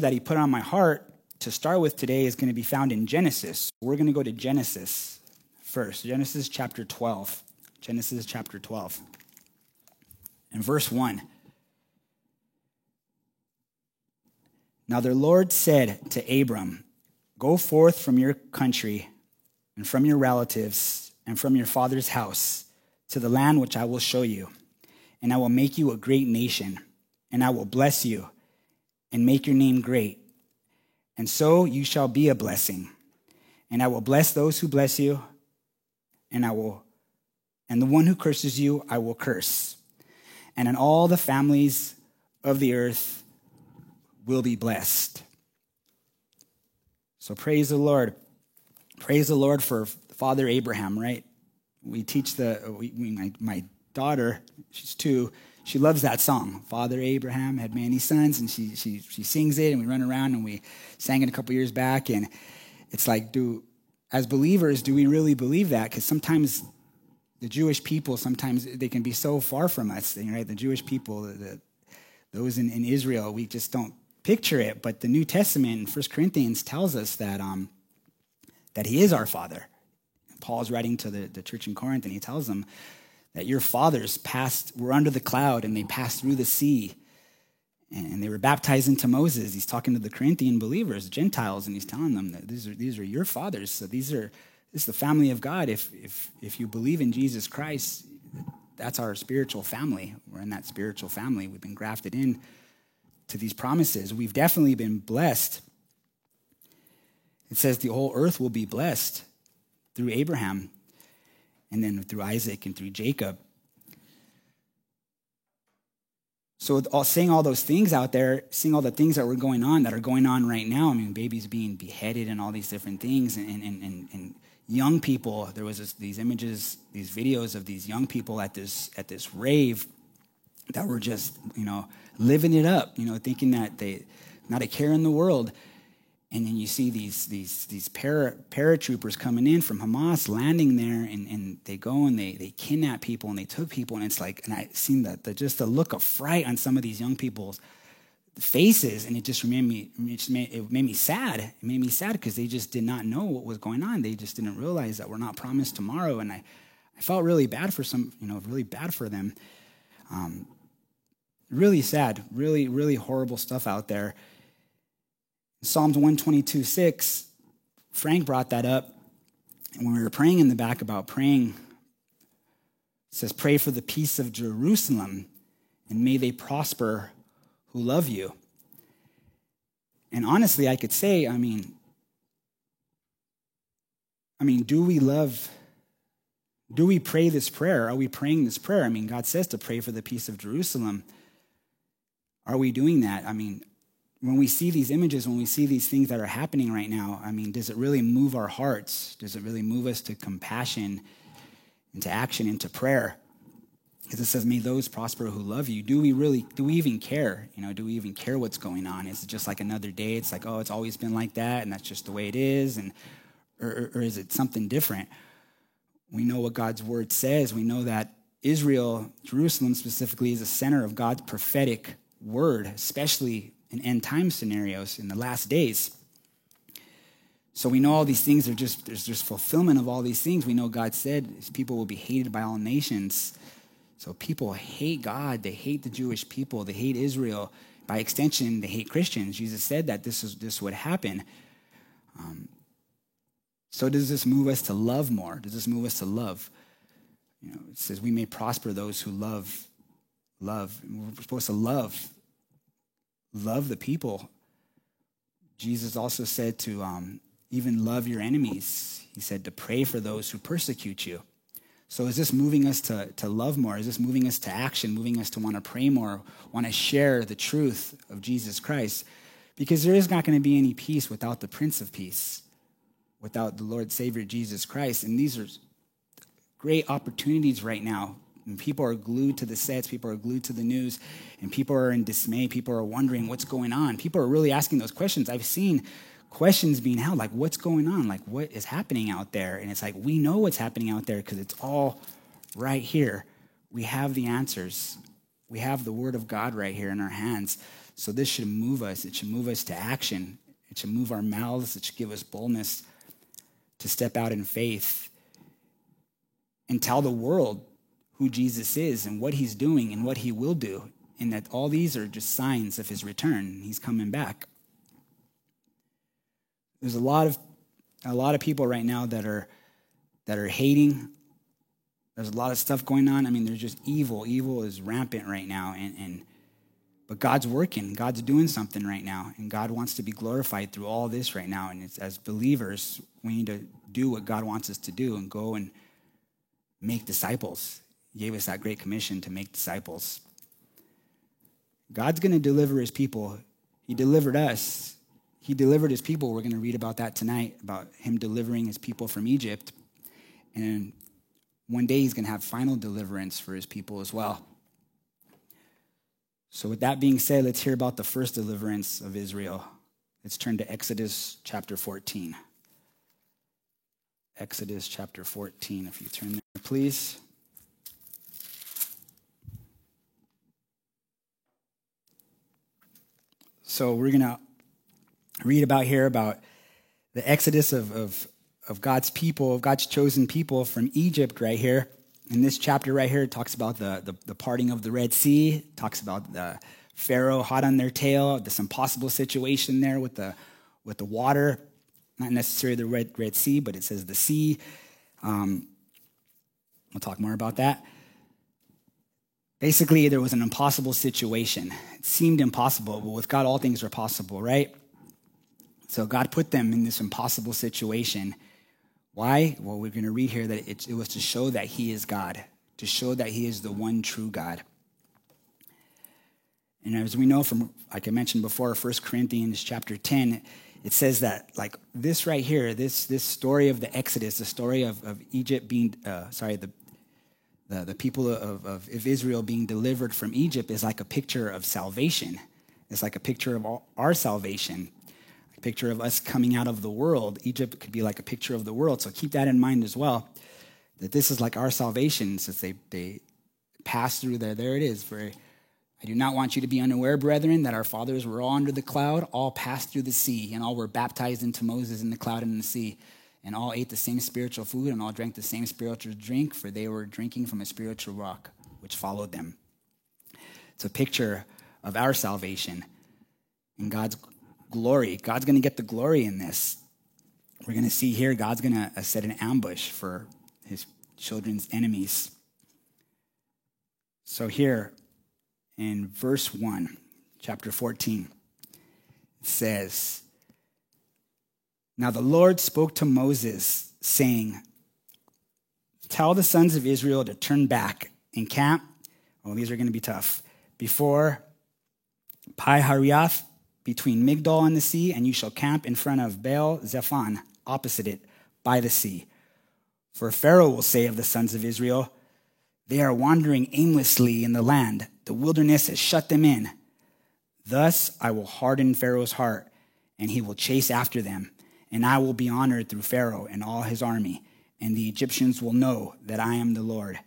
that he put on my heart to start with today is going to be found in Genesis. We're going to go to Genesis first. Genesis chapter 12. Genesis chapter 12. And verse 1. Now the Lord said to Abram, Go forth from your country and from your relatives and from your father's house to the land which I will show you, and I will make you a great nation, and I will bless you and make your name great. And so you shall be a blessing. And I will bless those who bless you, and I will and the one who curses you I will curse. And in all the families of the earth will be blessed. So praise the Lord. Praise the Lord for Father Abraham, right? We teach the, we, my, my daughter, she's two, she loves that song. Father Abraham had many sons, and she, she, she sings it, and we run around and we sang it a couple years back. And it's like, do, as believers, do we really believe that? Because sometimes the Jewish people, sometimes they can be so far from us, right? The Jewish people, the, those in, in Israel, we just don't picture it. But the New Testament in 1 Corinthians tells us that, um, that he is our father. Paul's writing to the, the church in Corinth, and he tells them that your fathers passed, were under the cloud, and they passed through the sea, and they were baptized into Moses. He's talking to the Corinthian believers, Gentiles, and he's telling them that these are, these are your fathers. So these are this is the family of God. If, if, if you believe in Jesus Christ, that's our spiritual family. We're in that spiritual family. We've been grafted in to these promises. We've definitely been blessed. It says the whole earth will be blessed through Abraham and then through Isaac and through Jacob. So, all, saying all those things out there, seeing all the things that were going on, that are going on right now, I mean, babies being beheaded and all these different things, and, and, and, and young people, there was this, these images, these videos of these young people at this, at this rave that were just, you know, living it up, you know, thinking that they, not a care in the world. And then you see these these these para, paratroopers coming in from Hamas, landing there, and, and they go and they they kidnap people and they took people, and it's like, and I seen that the, just the look of fright on some of these young people's faces, and it just made me it, just made, it made me sad. It made me sad because they just did not know what was going on. They just didn't realize that we're not promised tomorrow, and I I felt really bad for some, you know, really bad for them. Um, really sad, really really horrible stuff out there. Psalms 122 6, Frank brought that up. And when we were praying in the back about praying, it says, Pray for the peace of Jerusalem, and may they prosper who love you. And honestly, I could say, I mean, I mean, do we love, do we pray this prayer? Are we praying this prayer? I mean, God says to pray for the peace of Jerusalem. Are we doing that? I mean, when we see these images, when we see these things that are happening right now, I mean, does it really move our hearts? Does it really move us to compassion, into action, into prayer? Because it says, may those prosper who love you. Do we really, do we even care? You know, do we even care what's going on? Is it just like another day? It's like, oh, it's always been like that, and that's just the way it is? And, or, or is it something different? We know what God's word says. We know that Israel, Jerusalem specifically, is the center of God's prophetic word, especially in end time scenarios in the last days. So we know all these things are just, there's just fulfillment of all these things. We know God said people will be hated by all nations. So people hate God, they hate the Jewish people, they hate Israel. By extension, they hate Christians. Jesus said that this, is, this would happen. Um, so does this move us to love more? Does this move us to love? You know, it says we may prosper those who love, love. We're supposed to love love the people. Jesus also said to um, even love your enemies. He said to pray for those who persecute you. So is this moving us to, to love more? Is this moving us to action, moving us to want to pray more, want to share the truth of Jesus Christ? Because there is not going to be any peace without the Prince of Peace, without the Lord Savior Jesus Christ. And these are great opportunities right now and people are glued to the sets, people are glued to the news, and people are in dismay. People are wondering what's going on. People are really asking those questions. I've seen questions being held like, what's going on? Like, what is happening out there? And it's like, we know what's happening out there because it's all right here. We have the answers, we have the Word of God right here in our hands. So this should move us. It should move us to action. It should move our mouths. It should give us boldness to step out in faith and tell the world who Jesus is and what he's doing and what he will do, and that all these are just signs of his return. He's coming back. There's a lot of a lot of people right now that are that are hating. There's a lot of stuff going on. I mean, there's just evil. Evil is rampant right now, and, and but God's working. God's doing something right now, and God wants to be glorified through all this right now. And as believers, we need to do what God wants us to do and go and make disciples. Gave us that great commission to make disciples. God's going to deliver his people. He delivered us. He delivered his people. We're going to read about that tonight, about him delivering his people from Egypt. And one day he's going to have final deliverance for his people as well. So, with that being said, let's hear about the first deliverance of Israel. Let's turn to Exodus chapter 14. Exodus chapter 14, if you turn there, please. So, we're going to read about here about the exodus of, of, of God's people, of God's chosen people from Egypt, right here. In this chapter right here, it talks about the, the, the parting of the Red Sea, talks about the Pharaoh hot on their tail, this impossible situation there with the, with the water not necessarily the Red, Red Sea, but it says the sea. Um, we'll talk more about that. Basically, there was an impossible situation. It seemed impossible, but with God, all things are possible, right? So God put them in this impossible situation. Why? Well, we're going to read here that it, it was to show that He is God, to show that He is the one true God. And as we know from, like I mentioned before, 1 Corinthians chapter 10, it says that like this right here, this this story of the Exodus, the story of, of Egypt being uh, sorry, the, the the people of, of, Israel being delivered from Egypt is like a picture of salvation. It's like a picture of our salvation, a picture of us coming out of the world. Egypt could be like a picture of the world. So keep that in mind as well. That this is like our salvation, since they they pass through there. There it is. For I do not want you to be unaware, brethren, that our fathers were all under the cloud, all passed through the sea, and all were baptized into Moses in the cloud and in the sea, and all ate the same spiritual food, and all drank the same spiritual drink, for they were drinking from a spiritual rock which followed them. It's a picture of our salvation and God's glory. God's going to get the glory in this. We're going to see here God's going to uh, set an ambush for his children's enemies. So here, in verse 1, chapter 14. It says, Now the Lord spoke to Moses, saying, Tell the sons of Israel to turn back and camp. Oh, these are going to be tough. Before Pi Hariath, between Migdol and the sea, and you shall camp in front of Baal Zephon, opposite it, by the sea. For Pharaoh will say of the sons of Israel, They are wandering aimlessly in the land the wilderness has shut them in. Thus I will harden Pharaoh's heart, and he will chase after them. And I will be honored through Pharaoh and all his army, and the Egyptians will know that I am the Lord.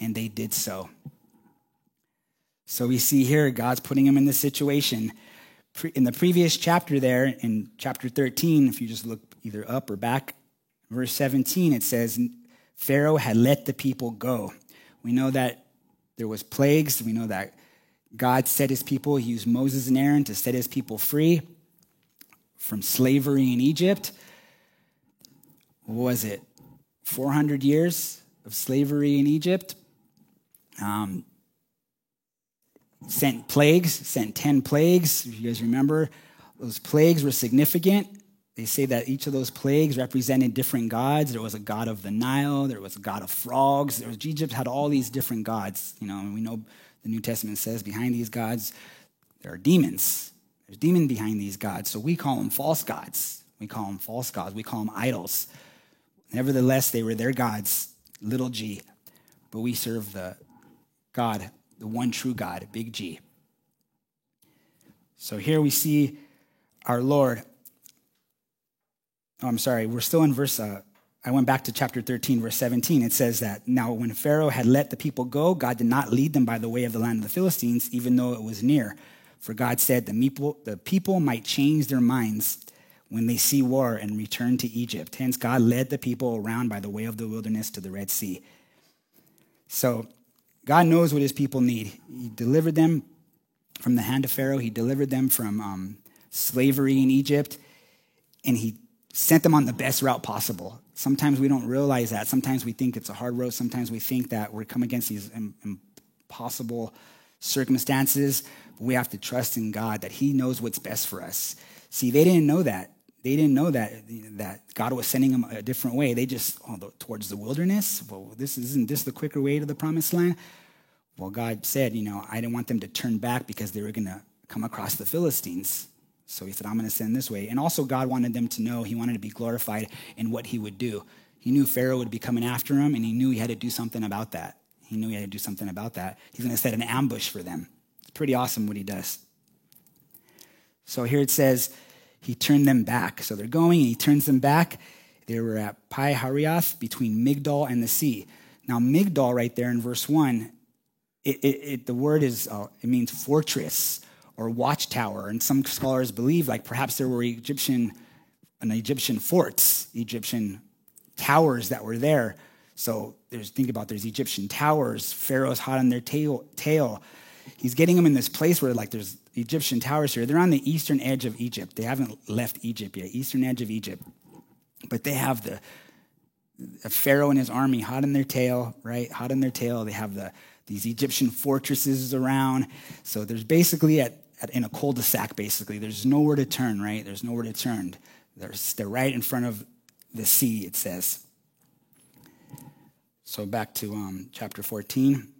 And they did so. So we see here God's putting him in this situation. In the previous chapter, there, in chapter 13, if you just look either up or back, verse 17, it says, Pharaoh had let the people go. We know that there was plagues. We know that God set his people, he used Moses and Aaron to set his people free from slavery in Egypt. Was it? 400 years of slavery in Egypt. Um, sent plagues, sent 10 plagues. If you guys remember, those plagues were significant. They say that each of those plagues represented different gods. There was a god of the Nile, there was a god of frogs. There was, Egypt had all these different gods. You know, and we know the New Testament says behind these gods there are demons. There's demon behind these gods. So we call them false gods. We call them false gods. We call them idols. Nevertheless, they were their gods, little g. But we serve the God, the one true God, big G. So here we see our Lord oh, I'm sorry, we're still in verse, uh, I went back to chapter 13, verse 17. It says that now when Pharaoh had let the people go, God did not lead them by the way of the land of the Philistines, even though it was near. For God said the people, the people might change their minds when they see war and return to Egypt. Hence, God led the people around by the way of the wilderness to the Red Sea. So, God knows what his people need. He delivered them from the hand of Pharaoh, he delivered them from um, slavery in Egypt, and he sent them on the best route possible. Sometimes we don't realize that. Sometimes we think it's a hard road. Sometimes we think that we're coming against these impossible circumstances. We have to trust in God that He knows what's best for us. See, they didn't know that. They didn't know that that God was sending them a different way. They just oh, towards the wilderness. Well, this isn't this the quicker way to the promised land. Well, God said, you know, I didn't want them to turn back because they were going to come across the Philistines. So he said, I'm going to send this way. And also, God wanted them to know he wanted to be glorified in what he would do. He knew Pharaoh would be coming after him, and he knew he had to do something about that. He knew he had to do something about that. He's going to set an ambush for them. Pretty awesome what he does. So here it says, he turned them back. So they're going, and he turns them back. They were at Pi Hahiroth between Migdol and the sea. Now, Migdol, right there in verse 1, it, it, it, the word is, uh, it means fortress or watchtower. And some scholars believe like perhaps there were Egyptian, an Egyptian forts, Egyptian towers that were there. So there's, think about there's Egyptian towers. Pharaoh's hot on their tail, tail. He's getting them in this place where like there's Egyptian towers here. They're on the eastern edge of Egypt. They haven't left Egypt yet, eastern edge of Egypt. But they have the, Pharaoh and his army hot in their tail, right? Hot in their tail. They have the these Egyptian fortresses around. So there's basically at, at in a cul-de-sac, basically. There's nowhere to turn, right? There's nowhere to turn. There's, they're right in front of the sea, it says. So back to um, chapter 14.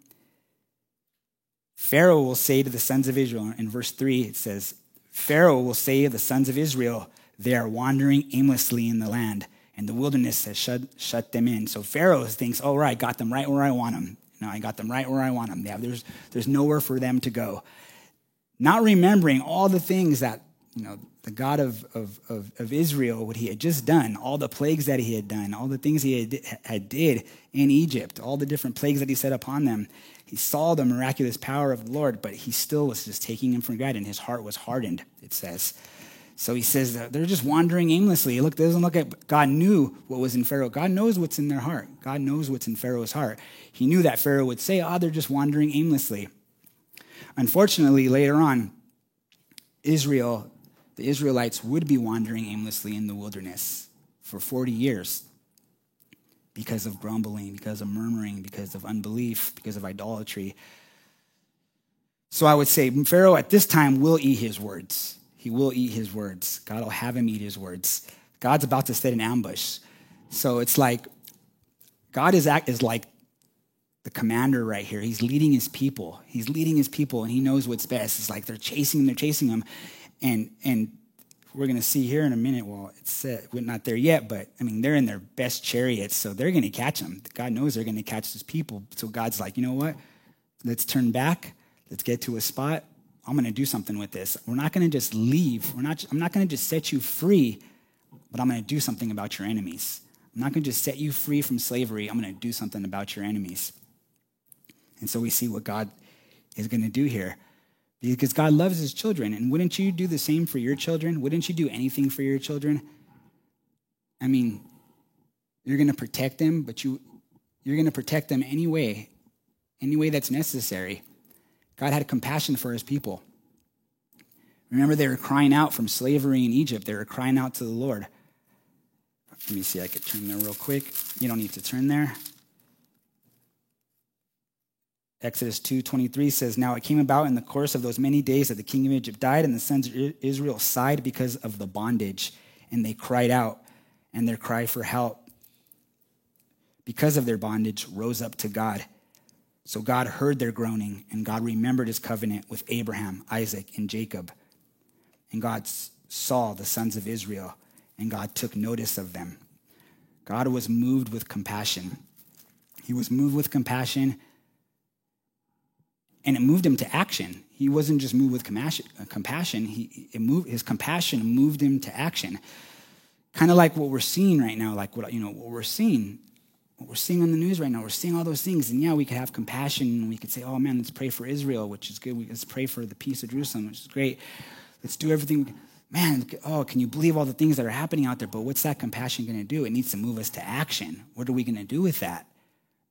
Pharaoh will say to the sons of Israel, in verse 3, it says, Pharaoh will say to the sons of Israel, they are wandering aimlessly in the land, and the wilderness has shut, shut them in. So Pharaoh thinks, oh, right, got them right where I want them. No, I got them right where I want them. Have, there's, there's nowhere for them to go. Not remembering all the things that, you know, the God of, of, of, of Israel, what he had just done, all the plagues that he had done, all the things he had, had did in Egypt, all the different plagues that he set upon them. He saw the miraculous power of the Lord, but he still was just taking him for granted. And his heart was hardened, it says. So he says they're just wandering aimlessly. Look, doesn't look at God knew what was in Pharaoh. God knows what's in their heart. God knows what's in Pharaoh's heart. He knew that Pharaoh would say, "Ah, oh, they're just wandering aimlessly." Unfortunately, later on, Israel, the Israelites would be wandering aimlessly in the wilderness for 40 years because of grumbling, because of murmuring, because of unbelief, because of idolatry. So I would say Pharaoh at this time will eat his words. He will eat his words. God will have him eat his words. God's about to set an ambush. So it's like God is, act, is like the commander right here. He's leading his people. He's leading his people and he knows what's best. It's like they're chasing him, they're chasing him. And and we're going to see here in a minute. Well, it's uh, we're not there yet, but I mean, they're in their best chariots, so they're going to catch them. God knows they're going to catch his people. So God's like, you know what? Let's turn back. Let's get to a spot. I'm going to do something with this. We're not going to just leave. We're not, I'm not going to just set you free, but I'm going to do something about your enemies. I'm not going to just set you free from slavery. I'm going to do something about your enemies. And so we see what God is going to do here. Because God loves his children. And wouldn't you do the same for your children? Wouldn't you do anything for your children? I mean, you're going to protect them, but you, you're going to protect them anyway, any way that's necessary. God had compassion for his people. Remember, they were crying out from slavery in Egypt. They were crying out to the Lord. Let me see, I could turn there real quick. You don't need to turn there. Exodus 2:23 says, "Now it came about in the course of those many days that the king of Egypt died, and the sons of Israel sighed because of the bondage, and they cried out, and their cry for help because of their bondage rose up to God. So God heard their groaning, and God remembered his covenant with Abraham, Isaac, and Jacob. And God saw the sons of Israel, and God took notice of them. God was moved with compassion. He was moved with compassion, and it moved him to action. He wasn't just moved with uh, compassion, he, it moved, his compassion moved him to action. Kind of like what we're seeing right now, like what, you know, what we're seeing what we're seeing on the news right now. We're seeing all those things. And yeah, we could have compassion and we could say, oh man, let's pray for Israel, which is good. Let's pray for the peace of Jerusalem, which is great. Let's do everything. Man, oh, can you believe all the things that are happening out there? But what's that compassion going to do? It needs to move us to action. What are we going to do with that?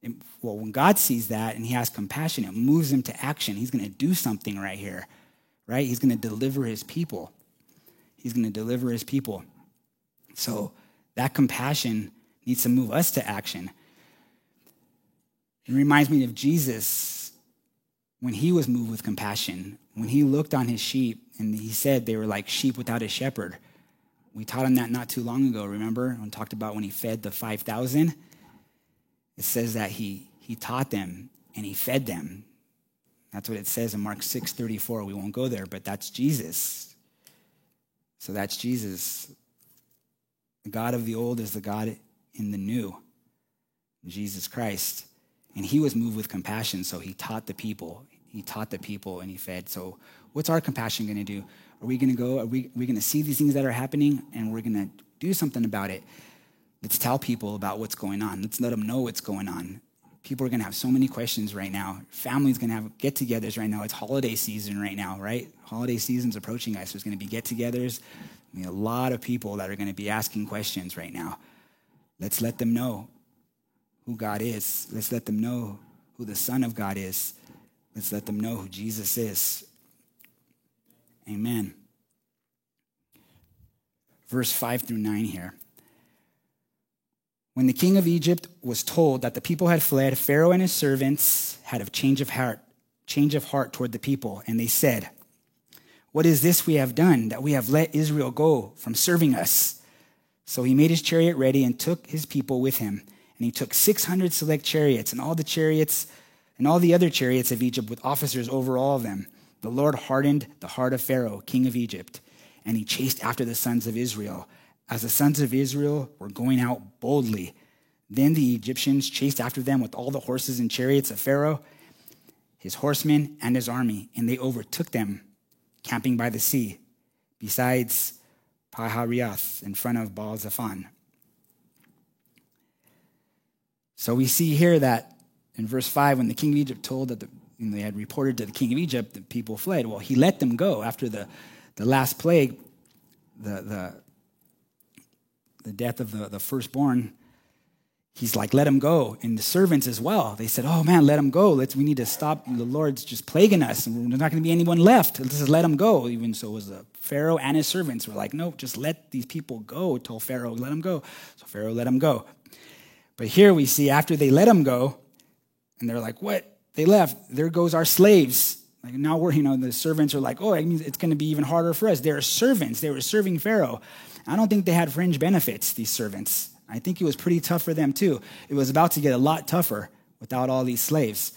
And, well, when God sees that and he has compassion, it moves him to action. He's going to do something right here, right? He's going to deliver his people. He's going to deliver his people. So that compassion needs to move us to action. It reminds me of Jesus when he was moved with compassion, when he looked on his sheep and he said they were like sheep without a shepherd. We taught him that not too long ago, remember? We talked about when he fed the 5,000. It says that he, he taught them and he fed them. That's what it says in Mark 6:34. We won't go there, but that's Jesus. So that's Jesus. The God of the old is the God in the new, Jesus Christ. And he was moved with compassion, so he taught the people. He taught the people and he fed. So, what's our compassion going to do? Are we going to go? Are we, are we going to see these things that are happening and we're going to do something about it? Let's tell people about what's going on. Let's let them know what's going on. People are going to have so many questions right now. Families going to have get togethers right now. It's holiday season right now, right? Holiday season's approaching us. There's going to be get togethers. I mean, a lot of people that are going to be asking questions right now. Let's let them know who God is. Let's let them know who the Son of God is. Let's let them know who Jesus is. Amen. Verse 5 through 9 here. When the king of Egypt was told that the people had fled, Pharaoh and his servants had a change of heart, change of heart toward the people, and they said, What is this we have done that we have let Israel go from serving us? So he made his chariot ready and took his people with him. And he took 600 select chariots and all the chariots and all the other chariots of Egypt with officers over all of them. The Lord hardened the heart of Pharaoh, king of Egypt, and he chased after the sons of Israel. As the sons of Israel were going out boldly, then the Egyptians chased after them with all the horses and chariots of Pharaoh, his horsemen, and his army, and they overtook them, camping by the sea, besides Pihahirioth, in front of Baal Zephon. So we see here that in verse 5, when the king of Egypt told that the, they had reported to the king of Egypt that people fled, well, he let them go after the, the last plague, the, the, the death of the, the firstborn. He's like, let him go. And the servants as well. They said, oh man, let him go. Let's, we need to stop. The Lord's just plaguing us, and there's not going to be anyone left. Let's just let him go. Even so, was the Pharaoh and his servants were like, no, just let these people go. Told Pharaoh, let them go. So Pharaoh let them go. But here we see after they let them go, and they're like, what? They left. There goes our slaves. Like now we're, you know, the servants are like, oh, it means it's going to be even harder for us. They're servants. They were serving Pharaoh. I don't think they had fringe benefits, these servants. I think it was pretty tough for them too. It was about to get a lot tougher without all these slaves.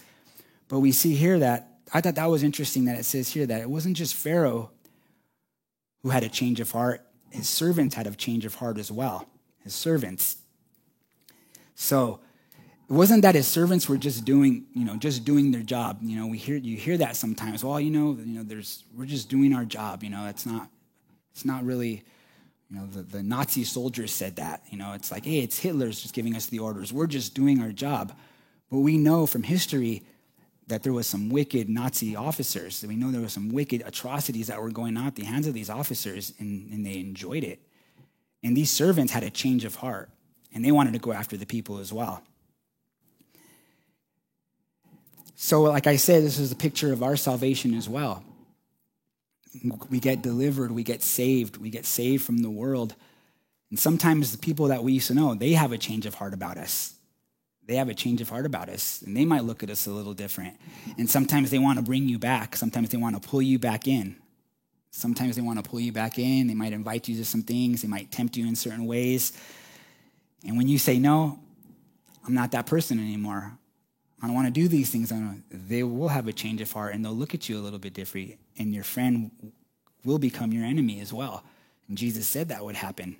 But we see here that, I thought that was interesting that it says here that it wasn't just Pharaoh who had a change of heart, his servants had a change of heart as well. His servants. So it wasn't that his servants were just doing, you know, just doing their job. You know, we hear you hear that sometimes. Well, you know, you know, there's we're just doing our job. You know, it's not it's not really, you know, the, the Nazi soldiers said that. You know, it's like, hey, it's Hitler's just giving us the orders. We're just doing our job. But we know from history that there was some wicked Nazi officers. We know there were some wicked atrocities that were going on at the hands of these officers, and, and they enjoyed it. And these servants had a change of heart and they wanted to go after the people as well. So, like I said, this is a picture of our salvation as well. We get delivered, we get saved, we get saved from the world. And sometimes the people that we used to know, they have a change of heart about us. They have a change of heart about us, and they might look at us a little different. And sometimes they want to bring you back, sometimes they want to pull you back in. Sometimes they want to pull you back in. They might invite you to some things, they might tempt you in certain ways. And when you say, no, I'm not that person anymore, I don't want to do these things, they will have a change of heart and they'll look at you a little bit different. And your friend will become your enemy as well. And Jesus said that would happen.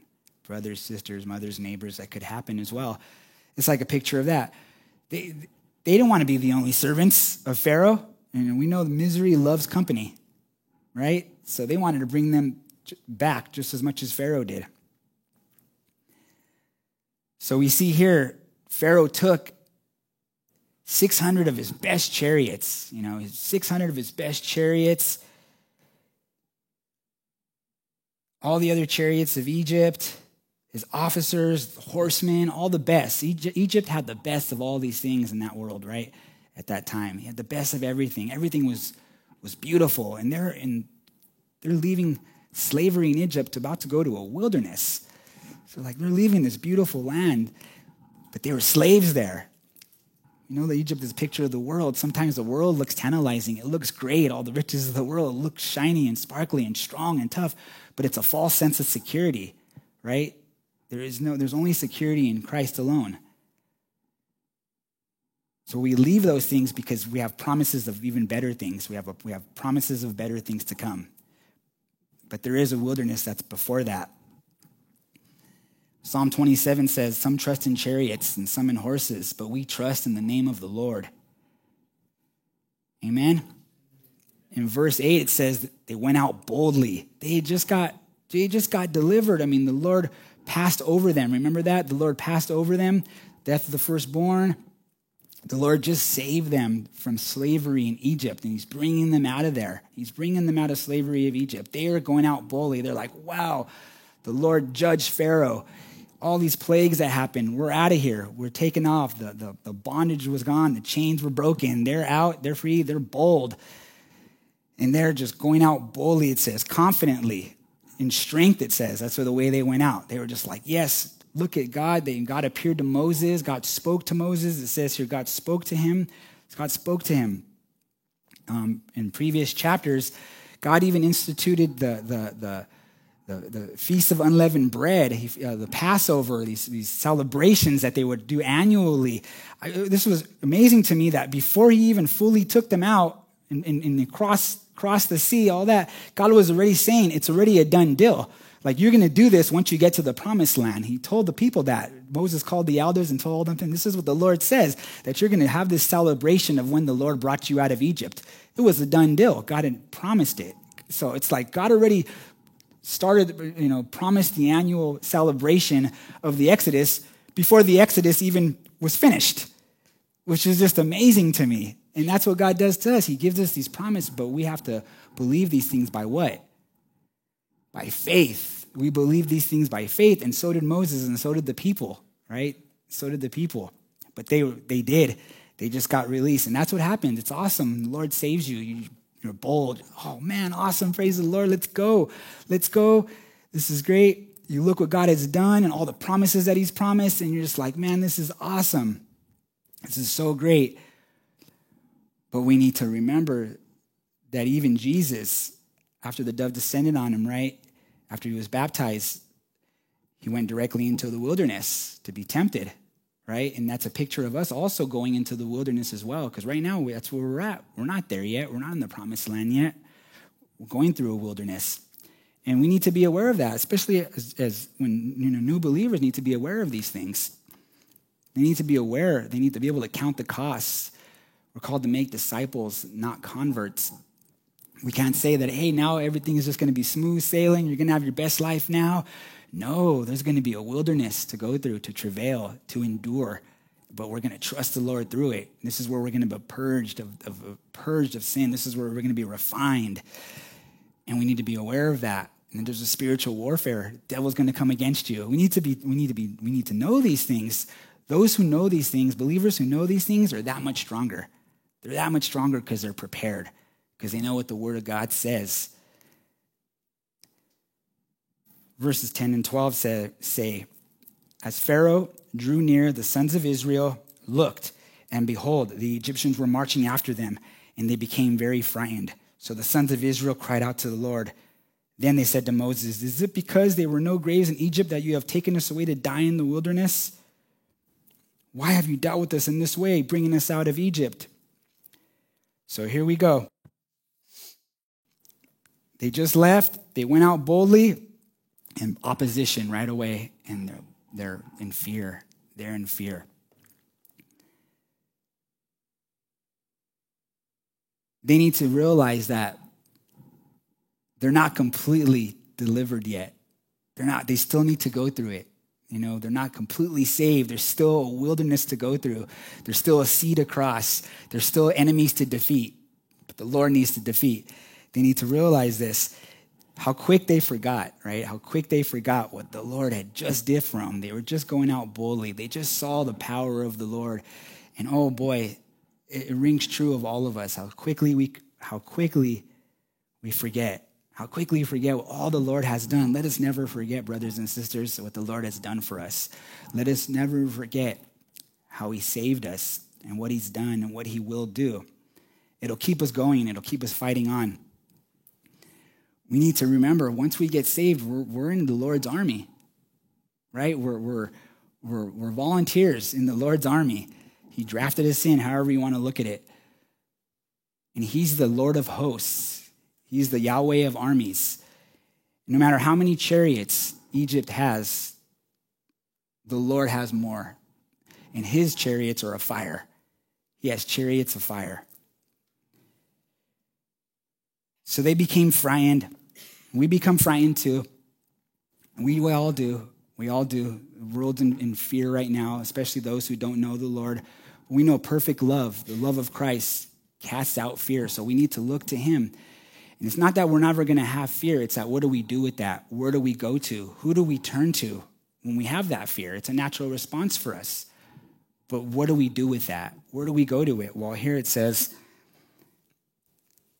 Brothers, sisters, mothers, neighbors, that could happen as well. It's like a picture of that. They, they don't want to be the only servants of Pharaoh. And we know misery loves company, right? So they wanted to bring them back just as much as Pharaoh did. So we see here Pharaoh took 600 of his best chariots, you know, 600 of his best chariots, all the other chariots of Egypt, his officers, horsemen, all the best. Egypt had the best of all these things in that world, right? At that time, he had the best of everything. Everything was was beautiful, and they're in they're leaving slavery in Egypt, about to go to a wilderness. So, like, they're leaving this beautiful land, but they were slaves there. You know that Egypt is a picture of the world. Sometimes the world looks tantalizing. It looks great. All the riches of the world look shiny and sparkly and strong and tough, but it's a false sense of security, right? There is no, there's only security in Christ alone. So we leave those things because we have promises of even better things. We have, a, we have promises of better things to come. But there is a wilderness that's before that. Psalm 27 says, Some trust in chariots and some in horses, but we trust in the name of the Lord. Amen. In verse 8, it says they went out boldly. They just got, they just got delivered. I mean, the Lord passed over them. Remember that? The Lord passed over them, death of the firstborn. The Lord just saved them from slavery in Egypt, and He's bringing them out of there. He's bringing them out of slavery of Egypt. They are going out boldly. They're like, wow, the Lord judged Pharaoh. All these plagues that happened, we're out of here. We're taken off. The, the, the bondage was gone. The chains were broken. They're out. They're free. They're bold. And they're just going out boldly, it says, confidently, in strength, it says. That's the way they went out. They were just like, yes, look at God. They, God appeared to Moses. God spoke to Moses. It says here, God spoke to him. God spoke to him. Um, in previous chapters, God even instituted the, the, the, the, the Feast of Unleavened Bread, uh, the Passover, these, these celebrations that they would do annually. I, this was amazing to me that before he even fully took them out and, and, and crossed, crossed the sea, all that, God was already saying it's already a done deal. Like, you're going to do this once you get to the promised land. He told the people that. Moses called the elders and told them, this is what the Lord says, that you're going to have this celebration of when the Lord brought you out of Egypt. It was a done deal. God had promised it. So it's like God already started, you know, promised the annual celebration of the Exodus before the Exodus even was finished, which is just amazing to me. And that's what God does to us. He gives us these promises, but we have to believe these things by what? by faith. We believe these things by faith, and so did Moses, and so did the people, right? So did the people. But they, they did. They just got released. And that's what happened. It's awesome. The Lord saves you. you you're bold. Oh, man, awesome. Praise the Lord. Let's go. Let's go. This is great. You look what God has done and all the promises that He's promised, and you're just like, man, this is awesome. This is so great. But we need to remember that even Jesus, after the dove descended on him, right? after he was baptized, he went directly into the wilderness to be tempted, right? And that's a picture of us also going into the wilderness as well, because right now that's where we're at. We're not there yet. We're not in the promised land yet. We're going through a wilderness. And we need to be aware of that, especially as, as when you know, new believers need to be aware of these things. They need to be aware, they need to be able to count the costs. We're called to make disciples, not converts. We can't say that, hey, now everything is just going to be smooth sailing. You're going to have your best life now. No, there's going to be a wilderness to go through, to travail, to endure. But we're going to trust the Lord through it. This is where we're going to be purged of, of, of purged of sin. This is where we're going to be refined. And we need to be aware of that. And there's a spiritual warfare. The devil's going to come against you. We need to be, we need to be, we need to know these things. Those who know these things, believers who know these things, are that much stronger. They're that much stronger because they're prepared because they know what the Word of God says. Verses 10 and 12 say, say, As Pharaoh drew near, the sons of Israel looked, and behold, the Egyptians were marching after them, and they became very frightened. So the sons of Israel cried out to the Lord. Then they said to Moses, Is it because there were no graves in Egypt that you have taken us away to die in the wilderness? Why have you dealt with us in this way, bringing us out of Egypt? So here we go. They just left, they went out boldly, and opposition right away, and they're, they're in fear. They're in fear. They need to realize that they're not completely delivered yet. They're not, they still need to go through it. You know, they're not completely saved. There's still a wilderness to go through. There's still a sea to cross. There's still enemies to defeat. But the Lord needs to defeat. They need to realize this. How quick they forgot, right? How quick they forgot what the Lord had just did for them. They were just going out boldly. They just saw the power of the Lord. And oh boy, it, it rings true of all of us. How quickly we how quickly we forget how quickly we forget what all the Lord has done. Let us never forget, brothers and sisters, what the Lord has done for us. Let us never forget how He saved us and what He's done and what He will do. It'll keep us going, it'll keep us fighting on. We need to remember once we get saved, we're, we're in the Lord's army, right? We're, we're, we're, we're volunteers in the Lord's army. He drafted us in, however you want to look at it. And He's the Lord of hosts. He's the Yahweh of armies. No matter how many chariots Egypt has, the Lord has more. And his chariots are a fire. He has chariots of fire. So they became frightened. We become frightened too. We, all do. We all do. The world's in, in fear right now, especially those who don't know the Lord. We know perfect love, the love of Christ, casts out fear. So we need to look to him and it's not that we're never going to have fear, it's that what do we do with that? Where do we go to? Who do we turn to when we have that fear? It's a natural response for us. But what do we do with that? Where do we go to it? Well, here it says,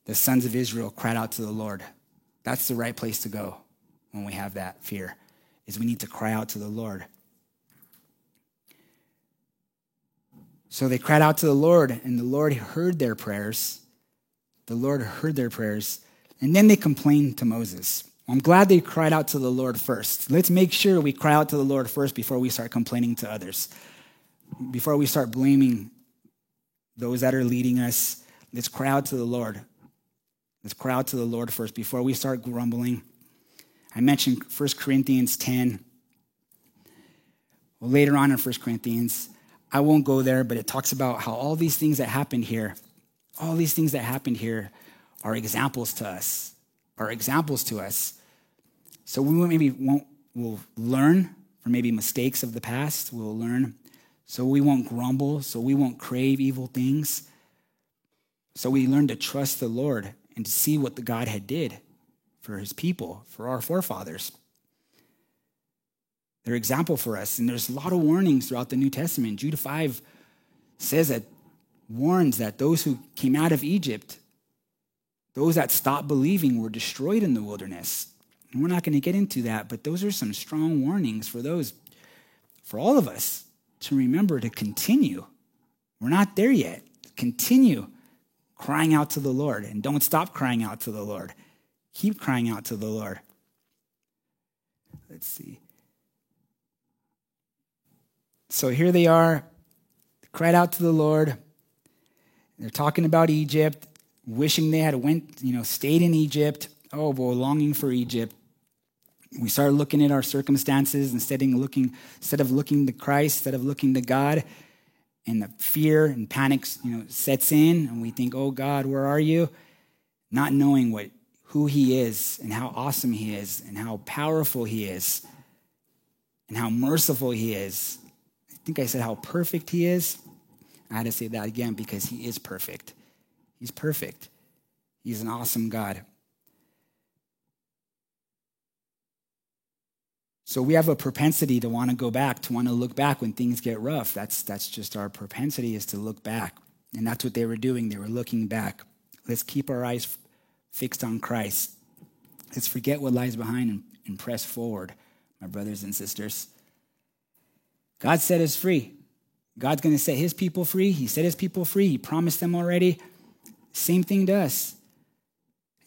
the sons of Israel cried out to the Lord. That's the right place to go when we have that fear, is we need to cry out to the Lord. So they cried out to the Lord, and the Lord heard their prayers. The Lord heard their prayers, and then they complained to Moses. I'm glad they cried out to the Lord first. Let's make sure we cry out to the Lord first before we start complaining to others. Before we start blaming those that are leading us, let's cry out to the Lord. Let's cry out to the Lord first before we start grumbling. I mentioned 1 Corinthians 10. Well, later on in 1 Corinthians, I won't go there, but it talks about how all these things that happened here, all these things that happened here, are examples to us, are examples to us. So we maybe won't, we'll learn from maybe mistakes of the past. We'll learn so we won't grumble, so we won't crave evil things. So we learn to trust the Lord and to see what the God had did for his people, for our forefathers. They're example for us. And there's a lot of warnings throughout the New Testament. Jude 5 says that warns that those who came out of Egypt those that stopped believing were destroyed in the wilderness. And we're not going to get into that, but those are some strong warnings for those, for all of us to remember to continue. We're not there yet. Continue crying out to the Lord and don't stop crying out to the Lord. Keep crying out to the Lord. Let's see. So here they are, cried out to the Lord. They're talking about Egypt wishing they had went, you know, stayed in Egypt. Oh boy, longing for Egypt. We start looking at our circumstances instead of looking, instead of looking to Christ, instead of looking to God, and the fear and panic, you know, sets in, and we think, "Oh God, where are you?" Not knowing what who He is and how awesome He is and how powerful He is and how merciful He is. I think I said how perfect He is. I had to say that again because He is perfect. He's perfect. He's an awesome God. So we have a propensity to want to go back, to want to look back when things get rough. That's, that's just our propensity is to look back. And that's what they were doing. They were looking back. Let's keep our eyes fixed on Christ. Let's forget what lies behind and, and press forward, my brothers and sisters. God set us free. God's going to set his people free. He set his people free. He promised them already. Same thing to us.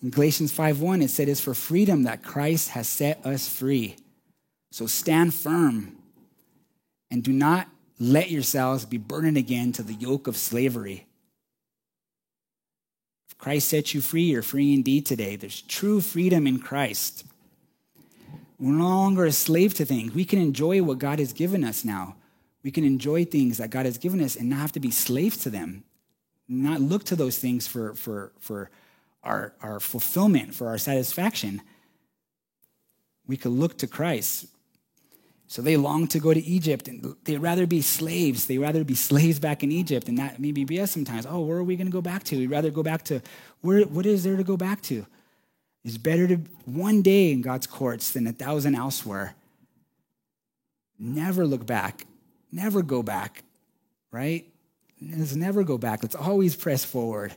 In Galatians 5:1 it said it's for freedom that Christ has set us free. So stand firm and do not let yourselves be burdened again to the yoke of slavery. If Christ set you free, you're free indeed today. There's true freedom in Christ. We're no longer a slave to things. We can enjoy what God has given us now. We can enjoy things that God has given us and not have to be slaves to them not look to those things for, for, for our, our fulfillment, for our satisfaction. We could look to Christ. So they long to go to Egypt and they'd rather be slaves. They'd rather be slaves back in Egypt. And that maybe be us sometimes. Oh, where are we going to go back to? We'd rather go back to where, what is there to go back to? It's better to one day in God's courts than a thousand elsewhere. Never look back. Never go back, right? Let's never go back. Let's always press forward.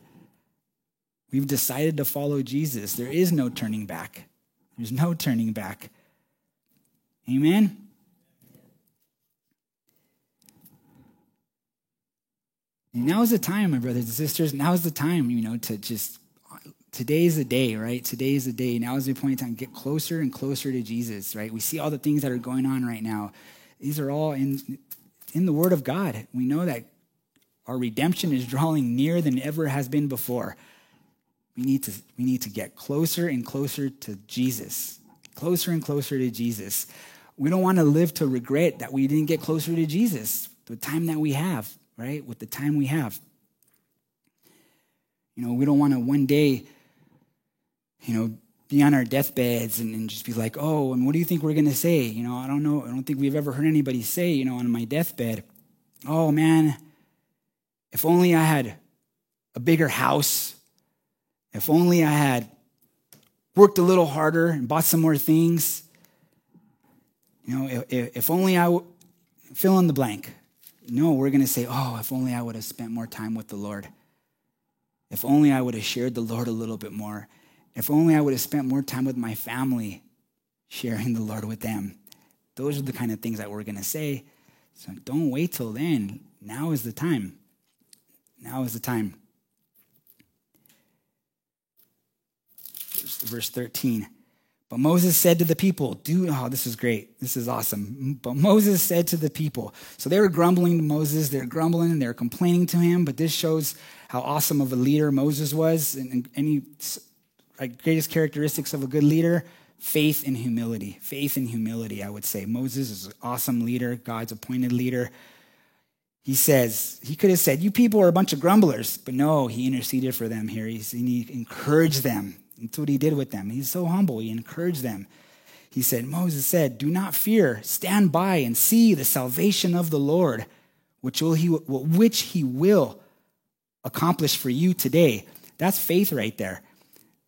We've decided to follow Jesus. There is no turning back. There's no turning back. Amen? Now is the time, my brothers and sisters. Now is the time, you know, to just, today is the day, right? Today is the day. Now is the point in time. Get closer and closer to Jesus, right? We see all the things that are going on right now. These are all in, in the Word of God. We know that our redemption is drawing nearer than ever has been before. We need to, we need to get closer and closer to Jesus, closer and closer to Jesus. We don't want to live to regret that we didn't get closer to Jesus, the time that we have right? With the time we have. You know, we don't want to one day, you know, be on our deathbeds and, and just be like, oh, and what do you think we're going to say? You know, I don't know. I don't think we've ever heard anybody say, you know, on my deathbed, oh, man, if only I had a bigger house, if only I had worked a little harder and bought some more things. You know, if, if only I w- fill in the blank. No, we're going to say, oh, if only I would have spent more time with the Lord. If only I would have shared the Lord a little bit more. If only I would have spent more time with my family, sharing the Lord with them. Those are the kind of things that we're going to say. So don't wait till then. Now is the time. Now is the time. Verse 13. But Moses said to the people, Do, oh, this is great. This is awesome. But Moses said to the people, so they were grumbling to Moses, they're grumbling and they're complaining to him, but this shows how awesome of a leader Moses was. And, any like, greatest characteristics of a good leader faith and humility. Faith and humility, I would say. Moses is an awesome leader, God's appointed leader. He says, he could have said, You people are a bunch of grumblers, but no, he interceded for them here. He's, he encouraged them. That's what he did with them. He's so humble. He encouraged them. He said, Moses said, Do not fear. Stand by and see the salvation of the Lord, which, will he, which he will accomplish for you today. That's faith right there.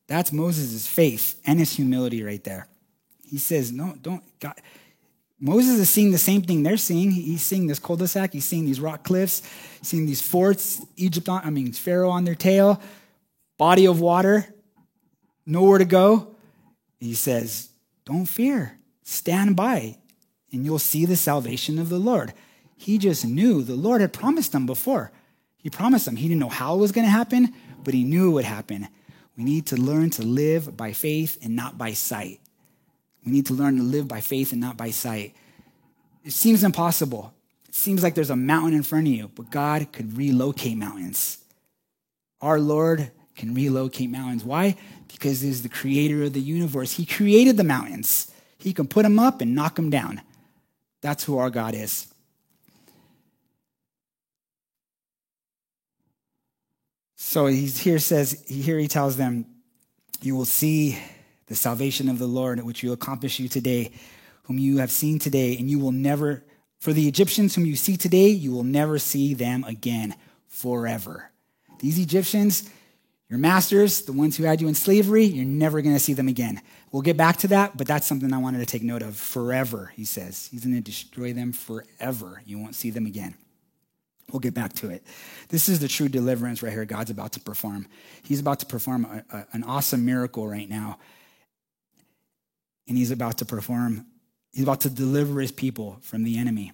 That's Moses' faith and his humility right there. He says, No, don't. God. Moses is seeing the same thing they're seeing. He's seeing this cul-de-sac. He's seeing these rock cliffs, seeing these forts, Egypt on, I mean, Pharaoh on their tail, body of water nowhere to go. He says, Don't fear, stand by, and you'll see the salvation of the Lord. He just knew the Lord had promised them before. He promised them. He didn't know how it was going to happen, but he knew it would happen. We need to learn to live by faith and not by sight. We need to learn to live by faith and not by sight. It seems impossible. It seems like there's a mountain in front of you, but God could relocate mountains. Our Lord can relocate mountains. Why? Because he's the creator of the universe. He created the mountains. He can put them up and knock them down. That's who our God is. So he's here says here he tells them, "You will see the salvation of the Lord, which will accomplish you today, whom you have seen today, and you will never. For the Egyptians whom you see today, you will never see them again forever." These Egyptians, your masters, the ones who had you in slavery, you're never going to see them again. We'll get back to that, but that's something I wanted to take note of. Forever, he says. He's going to destroy them forever. You won't see them again. We'll get back to it. This is the true deliverance right here God's about to perform. He's about to perform a, a, an awesome miracle right now. And he's about to perform, he's about to deliver his people from the enemy.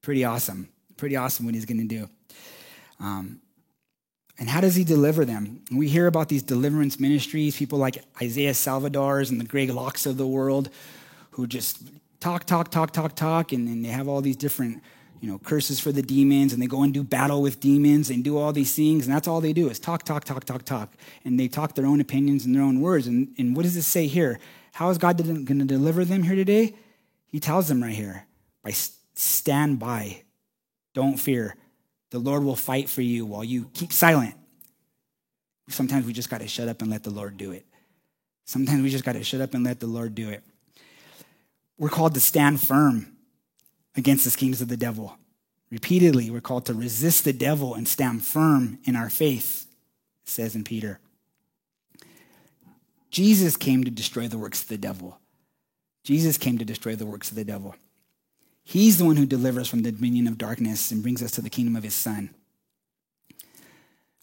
Pretty awesome. Pretty awesome what he's going to do. Um, and how does he deliver them? We hear about these deliverance ministries, people like Isaiah Saldivar's and the Greg Lockes of the world, who just talk, talk, talk, talk, talk, and then they have all these different, you know, curses for the demons, and they go and do battle with demons and do all these things, and that's all they do is talk, talk, talk, talk, talk, and they talk their own opinions and their own words. And, and what does it say here? How is God going to deliver them here today? He tells them right here by stand by, don't fear. The Lord will fight for you while you keep silent. Sometimes we just got to shut up and let the Lord do it. Sometimes we just got to shut up and let the Lord do it. We're called to stand firm. against the schemes of the devil. Repeatedly, we're called to resist the devil and stand firm in our faith, says in Peter. Jesus came to destroy the works of the devil. Jesus came to destroy the works of the devil. He's the one who delivers from the dominion of darkness and brings us to the kingdom of his son.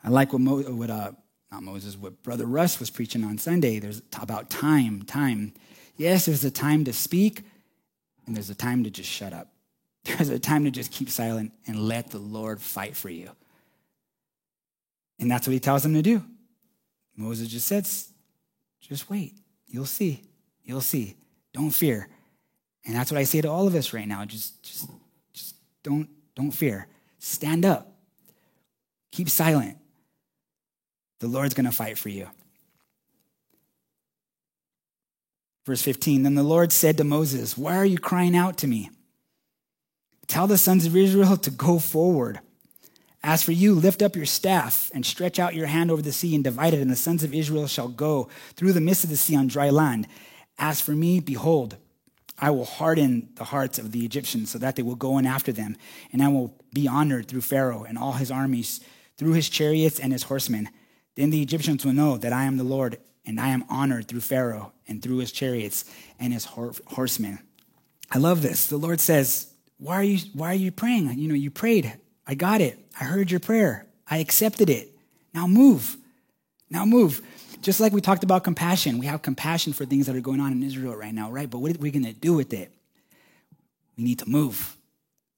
I like what, Mo, what uh, not Moses, what Brother Russ was preaching on Sunday. There's about time, time. Yes, there's a time to speak, and there's a time to just shut up. There's a time to just keep silent and let the Lord fight for you. And that's what he tells them to do. Moses just says, just wait. You'll see. You'll see. Don't fear. And that's what I say to all of us right now. Just, just, just don't, don't fear. Stand up. Keep silent. The Lord's going to fight for you. Verse 15 Then the Lord said to Moses, Why are you crying out to me? Tell the sons of Israel to go forward. As for you, lift up your staff and stretch out your hand over the sea and divide it, and the sons of Israel shall go through the midst of the sea on dry land. As for me, behold, I will harden the hearts of the Egyptians so that they will go in after them, and I will be honored through Pharaoh and all his armies, through his chariots and his horsemen. Then the Egyptians will know that I am the Lord, and I am honored through Pharaoh and through his chariots and his horsemen. I love this. The Lord says, why are you why are you praying? You know, you prayed. I got it. I heard your prayer. I accepted it. Now move. Now move. Just like we talked about compassion, we have compassion for things that are going on in Israel right now, right? But what are we going to do with it? We need to move.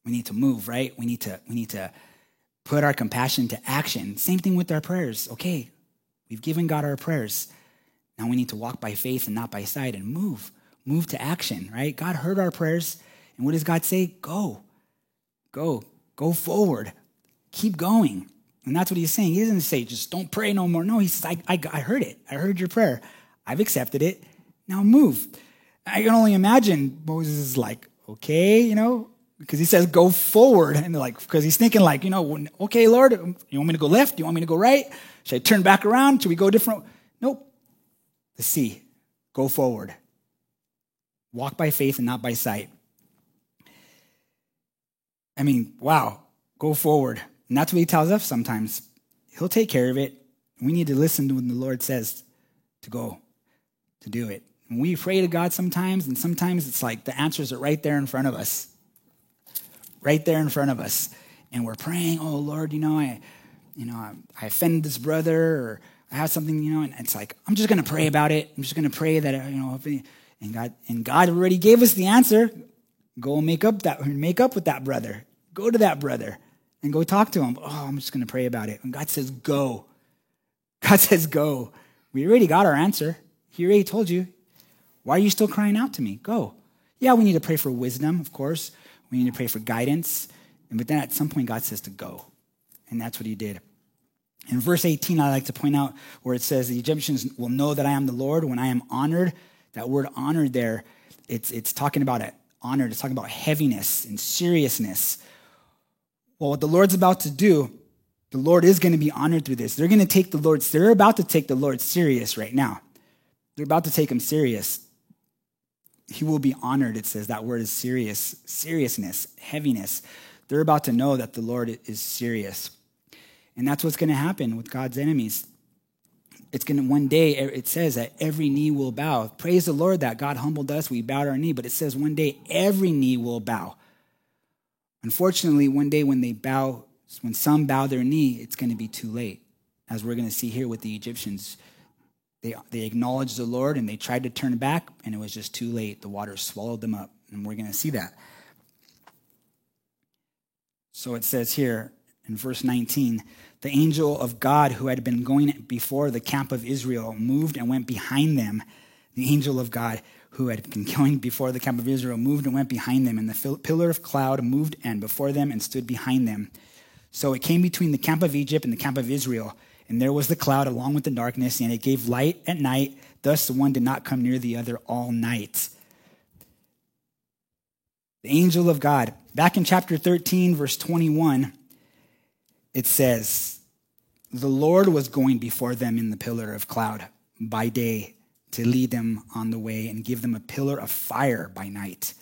We need to move, right? We need to we need to put our compassion to action. Same thing with our prayers. Okay, we've given God our prayers. Now we need to walk by faith and not by sight and move. Move to action, right? God heard our prayers. And what does God say? Go. Go. Go forward. Keep going. And that's what he's saying. He doesn't say, just don't pray no more. No, he says, I, I, I heard it. I heard your prayer. I've accepted it. Now move. I can only imagine Moses is like, okay, you know, because he says go forward and like because he's thinking like you know okay lord you want me to go left you want me to go right should i turn back around should we go different nope the sea go forward walk by faith and not by sight i mean wow go forward and that's what he tells us sometimes he'll take care of it we need to listen to when the lord says to go to do it and we pray to god sometimes and sometimes it's like the answers are right there in front of us right there in front of us. And we're praying, oh Lord, you know, I, you know, I, I offended this brother or I have something, you know, and it's like, I'm just going to pray about it. I'm just going to pray that, you know, and God, and God already gave us the answer. Go make up that, make up with that brother. Go to that brother and go talk to him. Oh, I'm just going to pray about it. And God says, go. God says, go. We already got our answer. He already told you. Why are you still crying out to me? Go. Yeah, we need to pray for wisdom, of course. We need to pray for guidance. And but then at some point, God says to go. And that's what he did. In verse 18, I like to point out where it says, The Egyptians will know that I am the Lord when I am honored. That word honored there, it's, it's talking about it. Honored, it's talking about heaviness and seriousness. Well, what the Lord's about to do, the Lord is going to be honored through this. They're going to take the Lord, they're about to take the Lord serious right now. They're about to take him serious he will be honored. It says that word is serious, seriousness, heaviness. They're about to know that the Lord is serious. And that's what's going to happen with God's enemies. It's going to one day, it says that every knee will bow. Praise the Lord that God humbled us. We bowed our knee, but it says one day every knee will bow. Unfortunately, one day when they bow, when some bow their knee, it's going to be too late, as we're going to see here with the Egyptians. They, they acknowledged the Lord and they tried to turn back, and it was just too late. The water swallowed them up, and we're going to see that. So it says here in verse 19 the angel of God who had been going before the camp of Israel moved and went behind them. The angel of God who had been going before the camp of Israel moved and went behind them, and the pillar of cloud moved and before them and stood behind them. So it came between the camp of Egypt and the camp of Israel and there was the cloud along with the darkness, and it gave light at night. Thus, the one did not come near the other all night. The angel of God. Back in chapter 13, verse 21, it says, The Lord was going before them in the pillar of cloud by day to lead them on the way and give them a pillar of fire by night.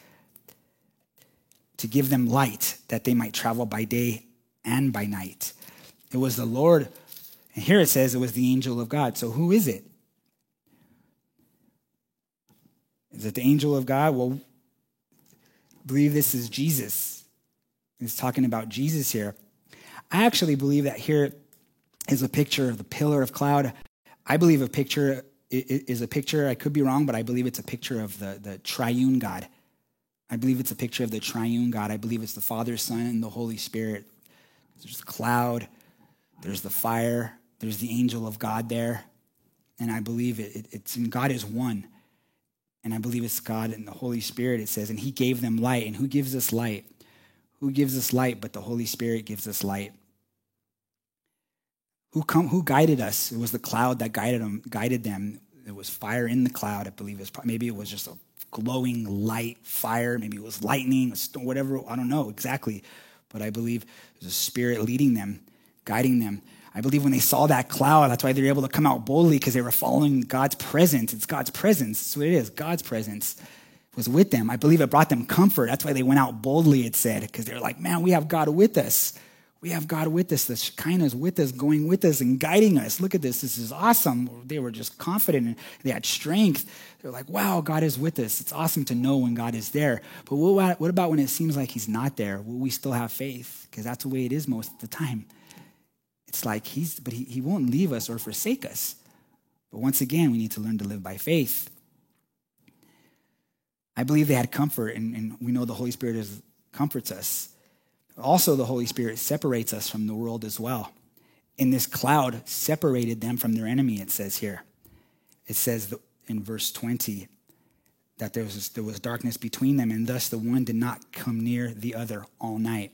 to give them light that they might travel by day and by night. It was the Lord, and here it says it was the angel of God. So who is it? Is it the angel of God? Well, I believe this is Jesus. He's talking about Jesus here. I actually believe that here is a picture of the pillar of cloud. I believe a picture is a picture, I could be wrong, but I believe it's a picture of the, the triune God. I believe it's a picture of the triune God. I believe it's the Father, Son, and the Holy Spirit. There's the cloud, there's the fire, there's the angel of God there. And I believe it, it, it's God is one. And I believe it's God and the Holy Spirit, it says, and He gave them light. And who gives us light? Who gives us light but the Holy Spirit gives us light? Who, come, who guided us? It was the cloud that guided them. Guided them. It was fire in the cloud, I believe. It was, maybe it was just a glowing light fire. Maybe it was lightning, a storm, whatever. I don't know exactly. But I believe there's a spirit leading them, guiding them. I believe when they saw that cloud, that's why they were able to come out boldly because they were following God's presence. It's God's presence. That's what it is. God's presence was with them. I believe it brought them comfort. That's why they went out boldly, it said, because they're like, man, we have God with us. We have God with us. The Shekinah is with us, going with us and guiding us. Look at this. This is awesome. They were just confident and they had strength. They're like, wow, God is with us. It's awesome to know when God is there. But what about when it seems like He's not there? Will we still have faith? Because that's the way it is most of the time. It's like He's, but he, he won't leave us or forsake us. But once again, we need to learn to live by faith. I believe they had comfort, and, and we know the Holy Spirit is, comforts us. Also, the Holy Spirit separates us from the world as well. In this cloud, separated them from their enemy, it says here. It says in verse 20 that there was, there was darkness between them, and thus the one did not come near the other all night.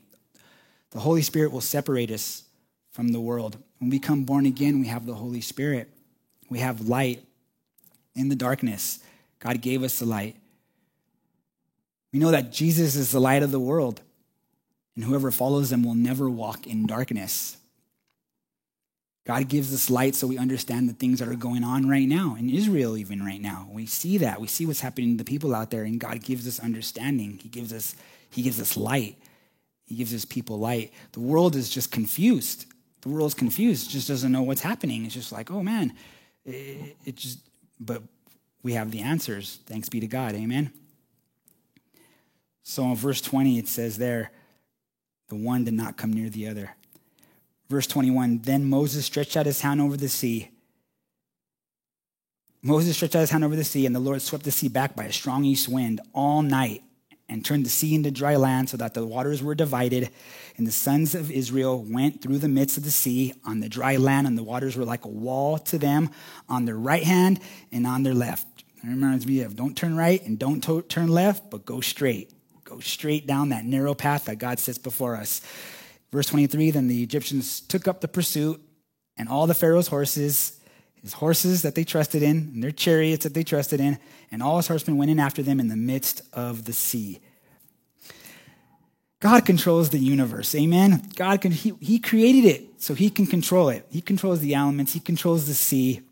The Holy Spirit will separate us from the world. When we come born again, we have the Holy Spirit. We have light in the darkness. God gave us the light. We know that Jesus is the light of the world and whoever follows them will never walk in darkness. God gives us light so we understand the things that are going on right now, in Israel, even right now. We see that. We see what's happening to the people out there, and God gives us understanding. He gives us, he gives us light. He gives his people light. The world is just confused. The world's confused, just doesn't know what's happening. It's just like, oh man, it, it just, but we have the answers. Thanks be to God. Amen. So in verse 20, it says there, the one did not come near the other. Verse 21 Then Moses stretched out his hand over the sea. Moses stretched out his hand over the sea, and the Lord swept the sea back by a strong east wind all night and turned the sea into dry land so that the waters were divided. And the sons of Israel went through the midst of the sea on the dry land, and the waters were like a wall to them on their right hand and on their left. It reminds me of don't turn right and don't to- turn left, but go straight go straight down that narrow path that God sets before us. Verse 23 Then the Egyptians took up the pursuit, and all the Pharaoh's horses, his horses that they trusted in, and their chariots that they trusted in, and all his horsemen went in after them in the midst of the sea. God controls the universe. Amen. God can he, he created it so he can control it. He controls the elements, he controls the sea.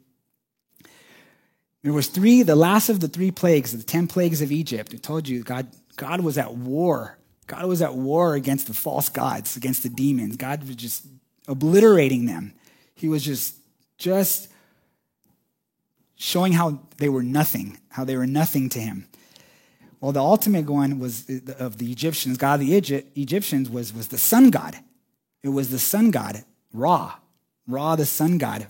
There was three, the last of the three plagues, the 10 plagues of Egypt. I told you God God was at war. God was at war against the false gods, against the demons. God was just obliterating them. He was just just showing how they were nothing, how they were nothing to him. Well, the ultimate one was of the Egyptians, God of the Egyptians was, was the sun god. It was the sun god, Ra. Ra, the sun god,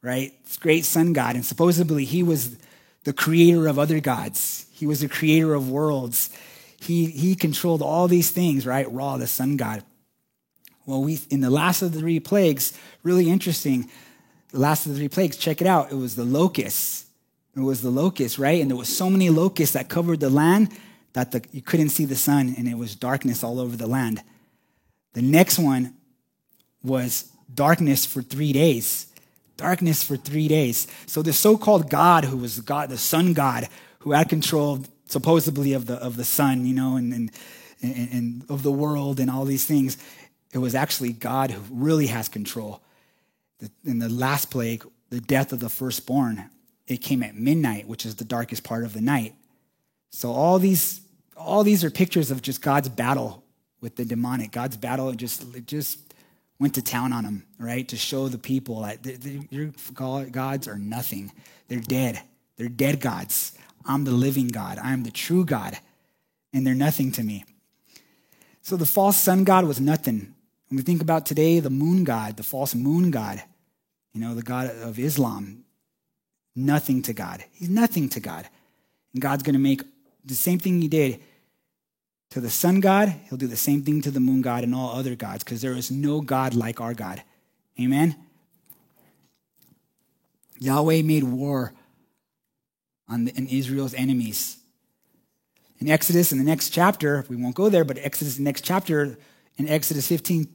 right? This great sun god. And supposedly he was the creator of other gods. He was the creator of worlds. He, he controlled all these things, right? Ra, the sun god. Well, we in the last of the three plagues, really interesting. The last of the three plagues, check it out. It was the locusts. It was the locusts, right? And there was so many locusts that covered the land that the, you couldn't see the sun, and it was darkness all over the land. The next one was darkness for three days. Darkness for three days. So the so-called God, who was God, the sun God, who had control supposedly of the of the sun, you know, and, and and of the world and all these things. It was actually God who really has control. In the last plague, the death of the firstborn, it came at midnight, which is the darkest part of the night. So all these all these are pictures of just God's battle with the demonic. God's battle and just just went to town on them, right? To show the people that your gods are nothing. They're dead. They're dead gods. I'm the living God. I'm the true God, and they're nothing to me. So the false sun god was nothing. When we think about today, the moon god, the false moon god, you know, the God of Islam, nothing to God. He's nothing to God. And God's going to make the same thing he did to the sun god, he'll do the same thing to the moon god and all other gods because there is no God like our God. Amen? Yahweh made war on the, Israel's enemies. In Exodus, in the next chapter, we won't go there, but Exodus, the next chapter, in Exodus 15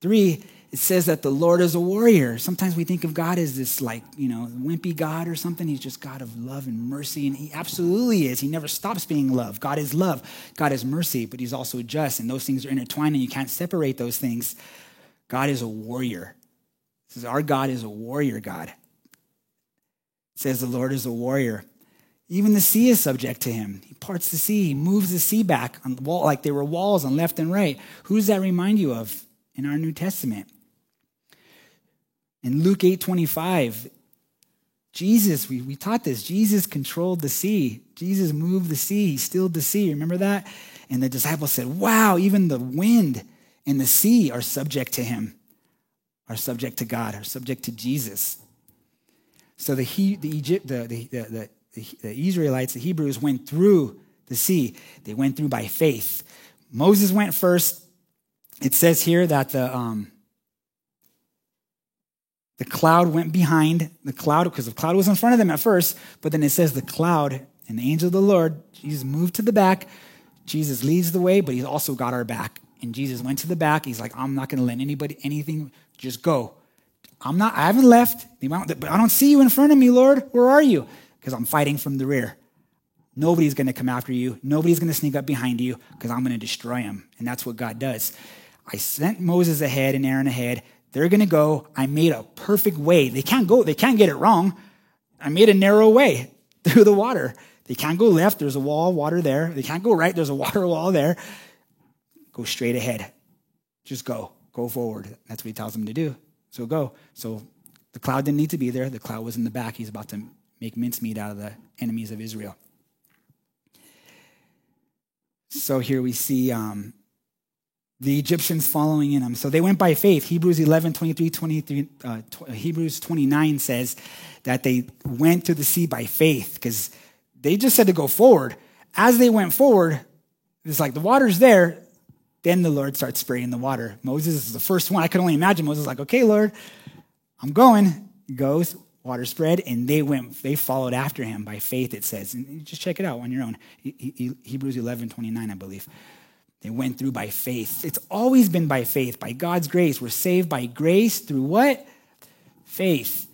3, it says that the Lord is a warrior. Sometimes we think of God as this, like, you know, wimpy God or something. He's just God of love and mercy. And he absolutely is. He never stops being love. God is love. God is mercy, but he's also just. And those things are intertwined, and you can't separate those things. God is a warrior. It says, Our God is a warrior God. It says, The Lord is a warrior. Even the sea is subject to him. He parts the sea, he moves the sea back on the wall, like there were walls on left and right. Who does that remind you of in our New Testament? In Luke 8 25, Jesus, we, we taught this, Jesus controlled the sea. Jesus moved the sea, he stilled the sea. Remember that? And the disciples said, Wow, even the wind and the sea are subject to him, are subject to God, are subject to Jesus. So the, he, the, Egypt, the, the, the, the, Israelites, the Hebrews, went through the sea. They went through by faith. Moses went first. It says here that the, um, the cloud went behind the cloud because the cloud was in front of them at first, but then it says the cloud and the angel of the Lord, Jesus moved to the back. Jesus leads the way, but he's also got our back. And Jesus went to the back. He's like, I'm not going to let anybody anything. Just go. I'm not. I haven't left. But I don't see you in front of me, Lord. Where are you? Because I'm fighting from the rear. Nobody's going to come after you. Nobody's going to sneak up behind you because I'm going to destroy them. And that's what God does. I sent Moses ahead and Aaron ahead. They're going to go. I made a perfect way. They can't go, they can't get it wrong. I made a narrow way through the water. They can't go left. There's a wall of water there. They can't go right. There's a water wall there. Go straight ahead. Just go. Go forward. That's what he tells them to do. So go. So the cloud didn't need to be there. The cloud was in the back. He's about to make mincemeat out of the enemies of Israel. So here we see um, the Egyptians following in them. So they went by faith. Hebrews 11, 23, 23 uh, Hebrews 29 says that they went to the sea by faith because they just said to go forward. As they went forward, it's like the water's there. Then the Lord starts spraying the water. Moses is the first one. I could only imagine Moses like, okay, Lord, I'm going. Goes, water spread, and they went, they followed after him by faith, it says. And just check it out on your own. Hebrews 11, 29, I believe. They went through by faith. It's always been by faith, by God's grace. We're saved by grace through what? Faith.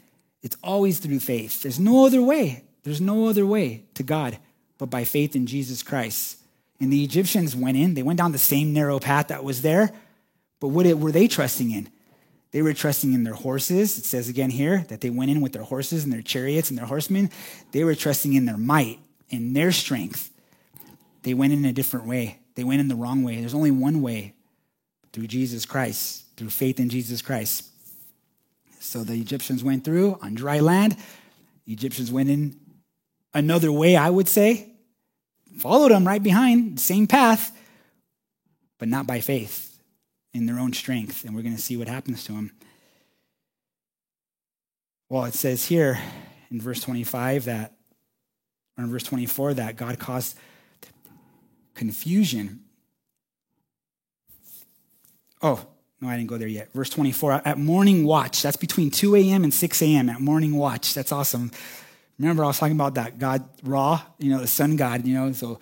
It's always through faith. There's no other way. There's no other way to God but by faith in Jesus Christ. And the Egyptians went in, they went down the same narrow path that was there, but what were they trusting in? They were trusting in their horses. It says again here that they went in with their horses and their chariots and their horsemen. They were trusting in their might, in their strength. They went in a different way. They went in the wrong way. There's only one way through Jesus Christ, through faith in Jesus Christ. So the Egyptians went through on dry land. The Egyptians went in another way, I would say. Followed them right behind, same path, but not by faith, in their own strength. And we're going to see what happens to them. Well, it says here in verse 25 that, or in verse 24, that God caused confusion. Oh, no, I didn't go there yet. Verse 24, at morning watch, that's between 2 a.m. and 6 a.m. at morning watch. That's awesome. Remember, I was talking about that God Ra, you know, the sun God, you know, so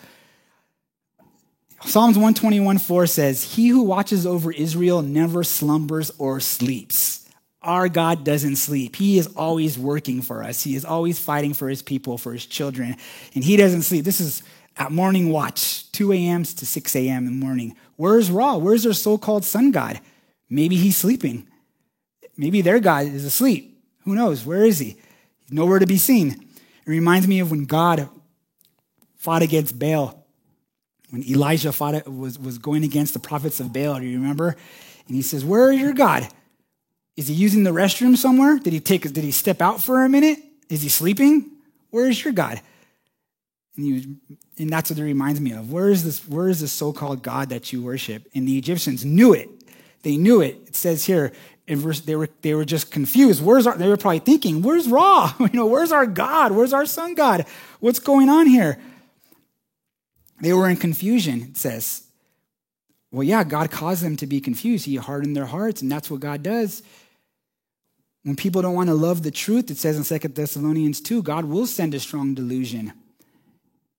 Psalms 121 4 says, He who watches over Israel never slumbers or sleeps. Our God doesn't sleep. He is always working for us. He is always fighting for his people, for his children, and he doesn't sleep. This is at morning watch, 2 a.m. to 6 a.m. in the morning. Where's Ra? Where's their so called sun god? Maybe he's sleeping. Maybe their God is asleep. Who knows? Where is he? He's nowhere to be seen. It reminds me of when God fought against Baal When Elijah fought was, was going against the prophets of Baal, do you remember? And he says, Where is your God? Is he using the restroom somewhere? Did he take did he step out for a minute? Is he sleeping? Where is your God? And, he, and that's what it reminds me of. Where is this, where is this so-called God that you worship? And the Egyptians knew it. They knew it. It says here, verse, they were they were just confused. Where's our? They were probably thinking, "Where's Ra? You know, where's our God? Where's our sun God? What's going on here?" They were in confusion. It says, "Well, yeah, God caused them to be confused. He hardened their hearts, and that's what God does." When people don't want to love the truth, it says in Second Thessalonians 2, God will send a strong delusion.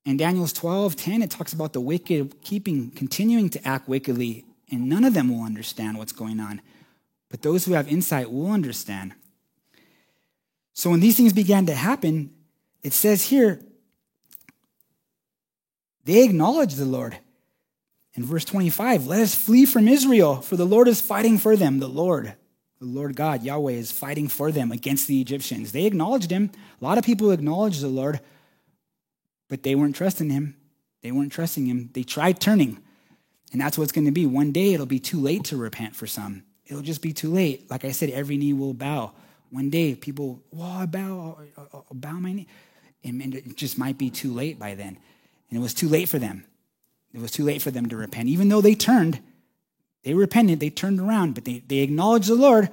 In Daniel's 12, 10, it talks about the wicked keeping, continuing to act wickedly, and none of them will understand what's going on. But those who have insight will understand. So when these things began to happen, it says here, they acknowledge the Lord. In verse 25, let us flee from Israel, for the Lord is fighting for them. The Lord, the Lord God, Yahweh, is fighting for them against the Egyptians. They acknowledged him. A lot of people acknowledged the Lord, but they weren't trusting him. They weren't trusting him. They tried turning. And that's what's going to be. One day it'll be too late to repent for some. It'll just be too late. Like I said, every knee will bow. One day people, well, I bow, I'll bow my knee. And it just might be too late by then. And it was too late for them. It was too late for them to repent. Even though they turned, they repented, they turned around, but they, they acknowledged the Lord,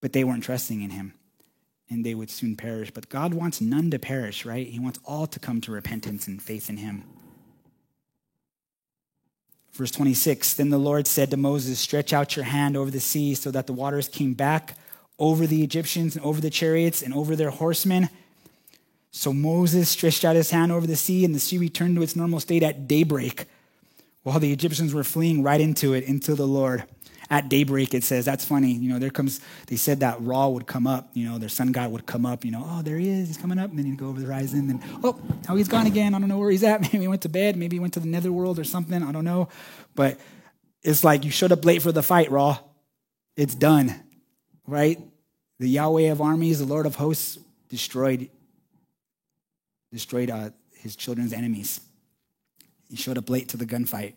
but they weren't trusting in him. And they would soon perish. But God wants none to perish, right? He wants all to come to repentance and faith in him. Verse 26 Then the Lord said to Moses, Stretch out your hand over the sea so that the waters came back over the Egyptians and over the chariots and over their horsemen. So Moses stretched out his hand over the sea, and the sea returned to its normal state at daybreak, while the Egyptians were fleeing right into it, into the Lord at daybreak, it says, that's funny. You know, there comes, they said that Ra would come up, you know, their sun god would come up, you know, oh, there he is, he's coming up. And then he'd go over the horizon. And oh, now he's gone again. I don't know where he's at. Maybe he went to bed. Maybe he went to the netherworld or something. I don't know. But it's like you showed up late for the fight, Ra. It's done, right? The Yahweh of armies, the Lord of hosts, destroyed, destroyed uh, his children's enemies. He showed up late to the gunfight.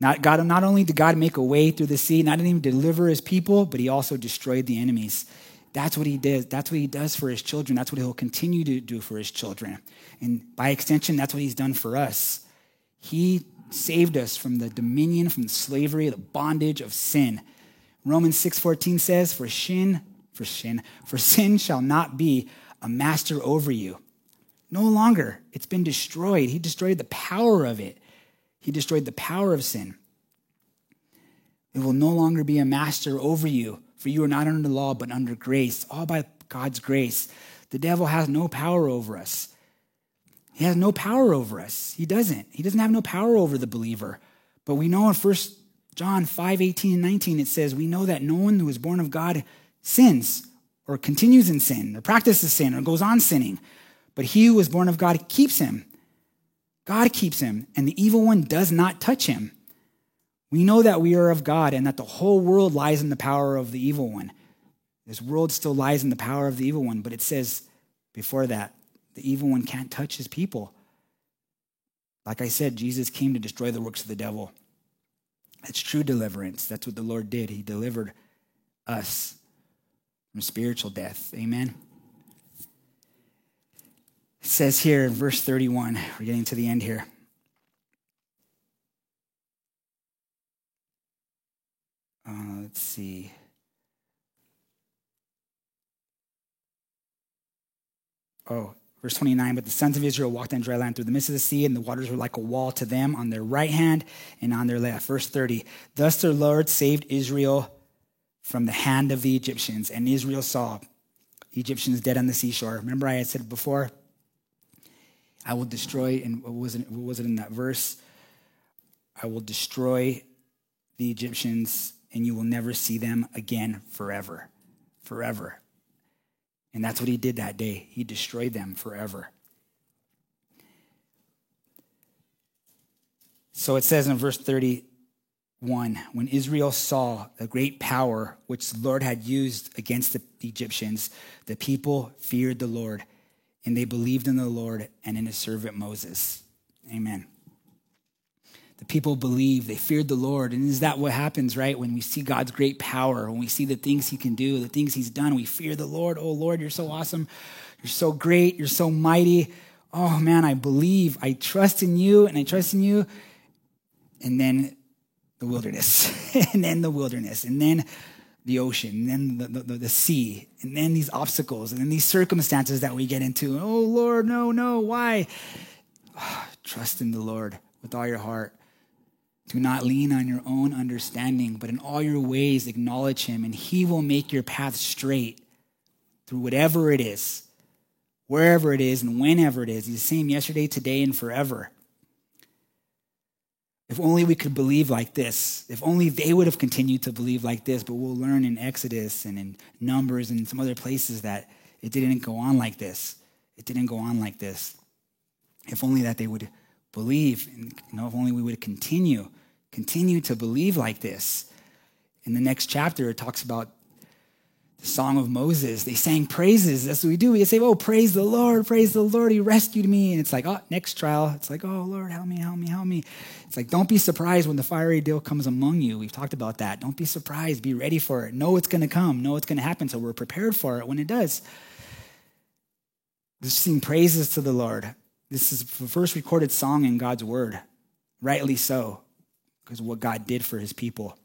Not, God, not only did God make a way through the sea, not only deliver his people, but he also destroyed the enemies. That's what he did. That's what he does for his children. That's what he'll continue to do for his children. And by extension, that's what he's done for us. He saved us from the dominion, from the slavery, the bondage of sin. Romans 6:14 says, "For sin, for sin, for sin shall not be a master over you. No longer. It's been destroyed. He destroyed the power of it. He destroyed the power of sin. It will no longer be a master over you, for you are not under the law, but under grace, all by God's grace. The devil has no power over us. He has no power over us. He doesn't. He doesn't have no power over the believer. But we know in 1 John 5 18 and 19, it says, We know that no one who is born of God sins or continues in sin or practices sin or goes on sinning. But he who is born of God keeps him God keeps him, and the evil one does not touch him. We know that we are of God and that the whole world lies in the power of the evil one. This world still lies in the power of the evil one, but it says before that, the evil one can't touch his people. Like I said, Jesus came to destroy the works of the devil. That's true deliverance. That's what the Lord did. He delivered us from spiritual death. Amen. It says here in verse 31, we're getting to the end here. Uh, let's see. Oh, verse 29 But the sons of Israel walked on dry land through the midst of the sea, and the waters were like a wall to them on their right hand and on their left. Verse 30 Thus their Lord saved Israel from the hand of the Egyptians, and Israel saw Egyptians dead on the seashore. Remember, I had said before, I will destroy, and what was it, what was it in that verse? I will destroy the Egyptians, and you will never see them again forever. Forever. And that's what he did that day. He destroyed them forever. So it says in verse 31 when Israel saw the great power which the Lord had used against the Egyptians, the people feared the Lord and they believed in the Lord and in his servant Moses. Amen. The people believed, they feared the Lord. And is that what happens, right? When we see God's great power, when we see the things he can do, the things he's done, we fear the Lord. Oh, Lord, you're so awesome. You're so great. You're so mighty. Oh, man, I believe. I trust in you and I trust in you. And then the wilderness, and then the wilderness, and then the ocean, and then the, the, the, sea, and then these obstacles, and then these circumstances that we get into. Oh, Lord, no, no, why? Trust in the Lord with all your heart. Do not lean on your own understanding, but in all your ways acknowledge him, and he will make your path straight through whatever it is, wherever it is, and whenever it is. He's the same yesterday, today, and forever. If only we could believe like this. If only they would have continued to believe like this. But we'll learn in Exodus and in Numbers and some other places that it didn't go on like this. It didn't go on like this. If only that they would believe, and you know, if only we would continue, continue to believe like this. In the next chapter, it talks about the Song of Moses. They sang praises. That's what we do. We say, Oh, praise the Lord, praise the Lord. He rescued me. And it's like, Oh, next trial. It's like, Oh, Lord, help me, help me, help me. It's like, Don't be surprised when the fiery deal comes among you. We've talked about that. Don't be surprised. Be ready for it. Know it's going to come. Know it's going to happen. So we're prepared for it when it does. Just sing praises to the Lord. This is the first recorded song in God's word. Rightly so, because what God did for his people.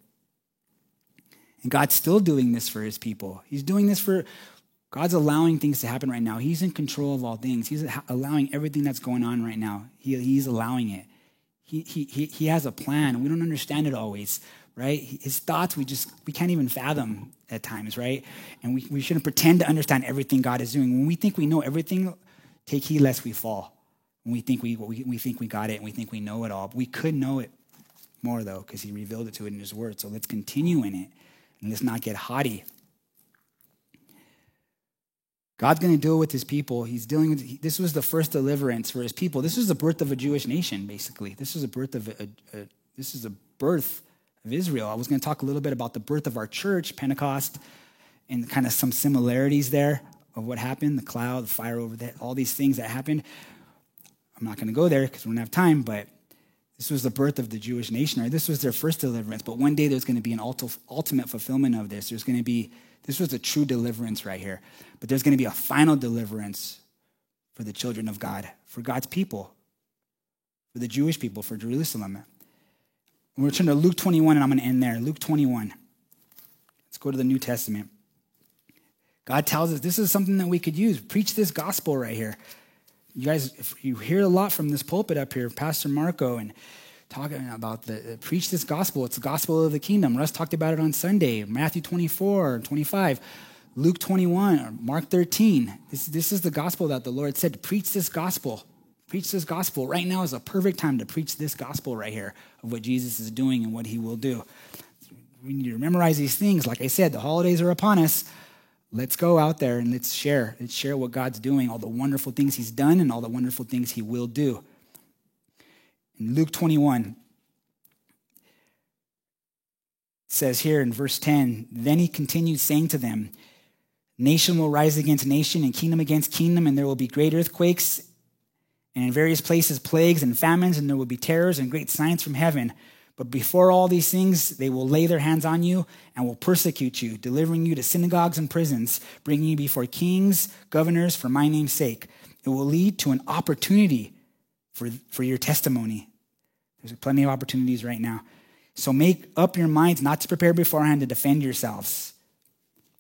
And God's still doing this for his people. He's doing this for, God's allowing things to happen right now. He's in control of all things. He's allowing everything that's going on right now. He, he's allowing it. He, he, he has a plan. We don't understand it always, right? His thoughts, we just, we can't even fathom at times, right? And we, we shouldn't pretend to understand everything God is doing. When we think we know everything, take heed lest we fall. When we think we, we, we think we got it and we think we know it all. We could know it more, though, because he revealed it to it in his word. So let's continue in it and let's not get haughty. God's going to deal with his people. He's dealing with, this was the first deliverance for his people. This was the birth of a Jewish nation, basically. This was a birth of, a, a, this is a birth of Israel. I was going to talk a little bit about the birth of our church, Pentecost, and kind of some similarities there of what happened, the cloud, the fire over there, all these things that happened. I'm not going to go there because we don't have time, but this was the birth of the Jewish nation, right? This was their first deliverance. But one day there's going to be an ultimate fulfillment of this. There's going to be, this was a true deliverance right here. But there's going to be a final deliverance for the children of God, for God's people, for the Jewish people, for Jerusalem. We're turning to Luke 21, and I'm going to end there. Luke 21. Let's go to the New Testament. God tells us this is something that we could use. Preach this gospel right here you guys, you hear a lot from this pulpit up here, Pastor Marco, and talking about the uh, preach this gospel. It's the gospel of the kingdom. Russ talked about it on Sunday, Matthew 24, 25, Luke 21, Mark 13. This, this is the gospel that the Lord said, preach this gospel. Preach this gospel. Right now is a perfect time to preach this gospel right here of what Jesus is doing and what he will do. We need to memorize these things. Like I said, the holidays are upon us. Let's go out there and let's share. Let's share what God's doing, all the wonderful things He's done, and all the wonderful things He will do. In Luke 21, says here in verse 10 Then he continued saying to them, Nation will rise against nation and kingdom against kingdom, and there will be great earthquakes, and in various places plagues and famines, and there will be terrors and great signs from heaven. But before all these things, they will lay their hands on you and will persecute you, delivering you to synagogues and prisons, bringing you before kings, governors, for my name's sake. It will lead to an opportunity for, for your testimony. There's plenty of opportunities right now. So make up your minds not to prepare beforehand to defend yourselves.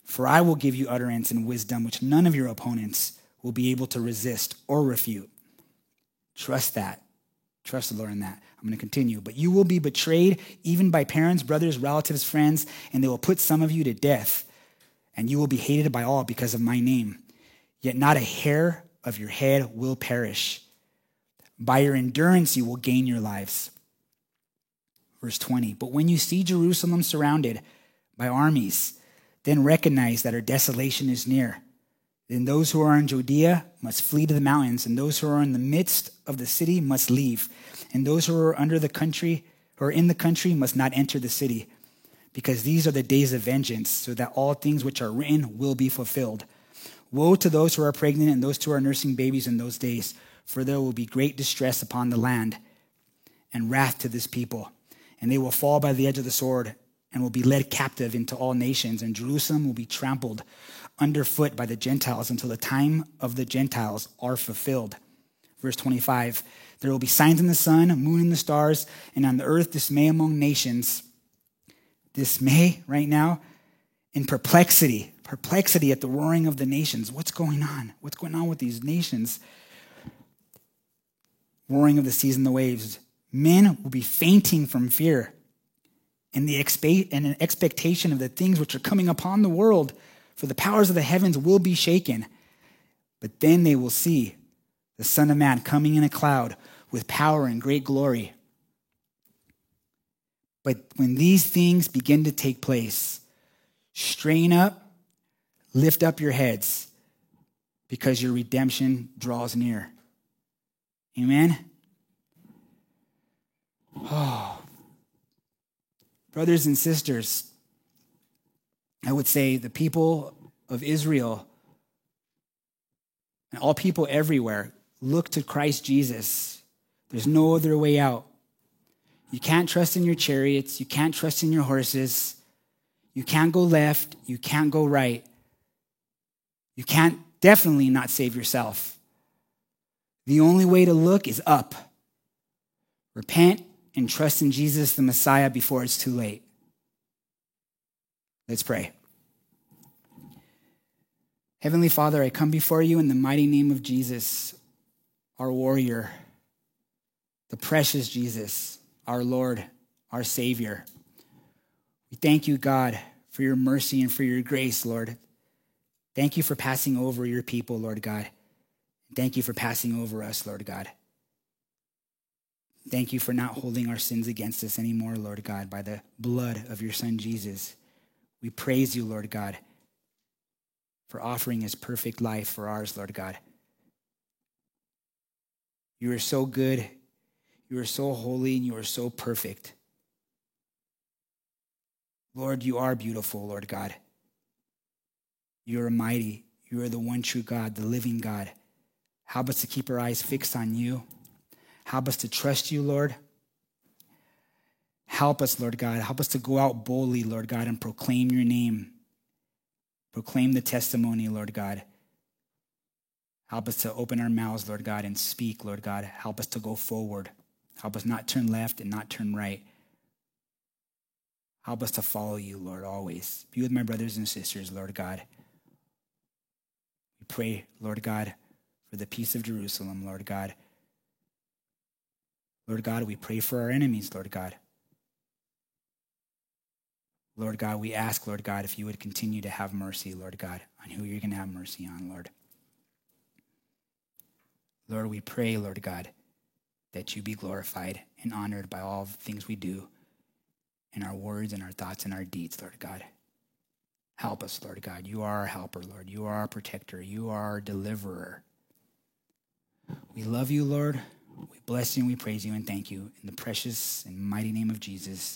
For I will give you utterance and wisdom which none of your opponents will be able to resist or refute. Trust that. Trust the Lord in that. I'm going to continue. But you will be betrayed even by parents, brothers, relatives, friends, and they will put some of you to death. And you will be hated by all because of my name. Yet not a hair of your head will perish. By your endurance, you will gain your lives. Verse 20. But when you see Jerusalem surrounded by armies, then recognize that her desolation is near. Then those who are in Judea must flee to the mountains, and those who are in the midst of the city must leave. And those who are under the country, or in the country, must not enter the city, because these are the days of vengeance, so that all things which are written will be fulfilled. Woe to those who are pregnant and those who are nursing babies in those days, for there will be great distress upon the land and wrath to this people. And they will fall by the edge of the sword and will be led captive into all nations, and Jerusalem will be trampled underfoot by the Gentiles until the time of the Gentiles are fulfilled. Verse 25 There will be signs in the sun, moon, and the stars, and on the earth dismay among nations. Dismay right now in perplexity, perplexity at the roaring of the nations. What's going on? What's going on with these nations? Roaring of the seas and the waves. Men will be fainting from fear and the expe- and an expectation of the things which are coming upon the world, the powers of the heavens will be shaken. But then they will see the Son of Man coming in a cloud with power and great glory. But when these things begin to take place, strain up, lift up your heads, because your redemption draws near. Amen? Oh. Brothers and sisters, I would say the people of Israel and all people everywhere look to Christ Jesus. There's no other way out. You can't trust in your chariots, you can't trust in your horses, you can't go left, you can't go right. You can't definitely not save yourself. The only way to look is up. Repent and trust in Jesus, the Messiah, before it's too late. Let's pray. Heavenly Father, I come before you in the mighty name of Jesus, our warrior, the precious Jesus, our Lord, our Savior. We thank you, God, for your mercy and for your grace, Lord. Thank you for passing over your people, Lord God. Thank you for passing over us, Lord God. Thank you for not holding our sins against us anymore, Lord God, by the blood of your Son Jesus. We praise you, Lord God, for offering his perfect life for ours, Lord God. You are so good, you are so holy, and you are so perfect. Lord, you are beautiful, Lord God. You are mighty. You are the one true God, the living God. Help us to keep our eyes fixed on you. Help us to trust you, Lord. Help us, Lord God. Help us to go out boldly, Lord God, and proclaim your name. Proclaim the testimony, Lord God. Help us to open our mouths, Lord God, and speak, Lord God. Help us to go forward. Help us not turn left and not turn right. Help us to follow you, Lord, always. Be with my brothers and sisters, Lord God. We pray, Lord God, for the peace of Jerusalem, Lord God. Lord God, we pray for our enemies, Lord God. Lord God, we ask, Lord God, if you would continue to have mercy, Lord God, on who you're going to have mercy on, Lord. Lord, we pray, Lord God, that you be glorified and honored by all the things we do in our words and our thoughts and our deeds, Lord God. Help us, Lord God. You are our helper, Lord. You are our protector. You are our deliverer. We love you, Lord. We bless you and we praise you and thank you in the precious and mighty name of Jesus.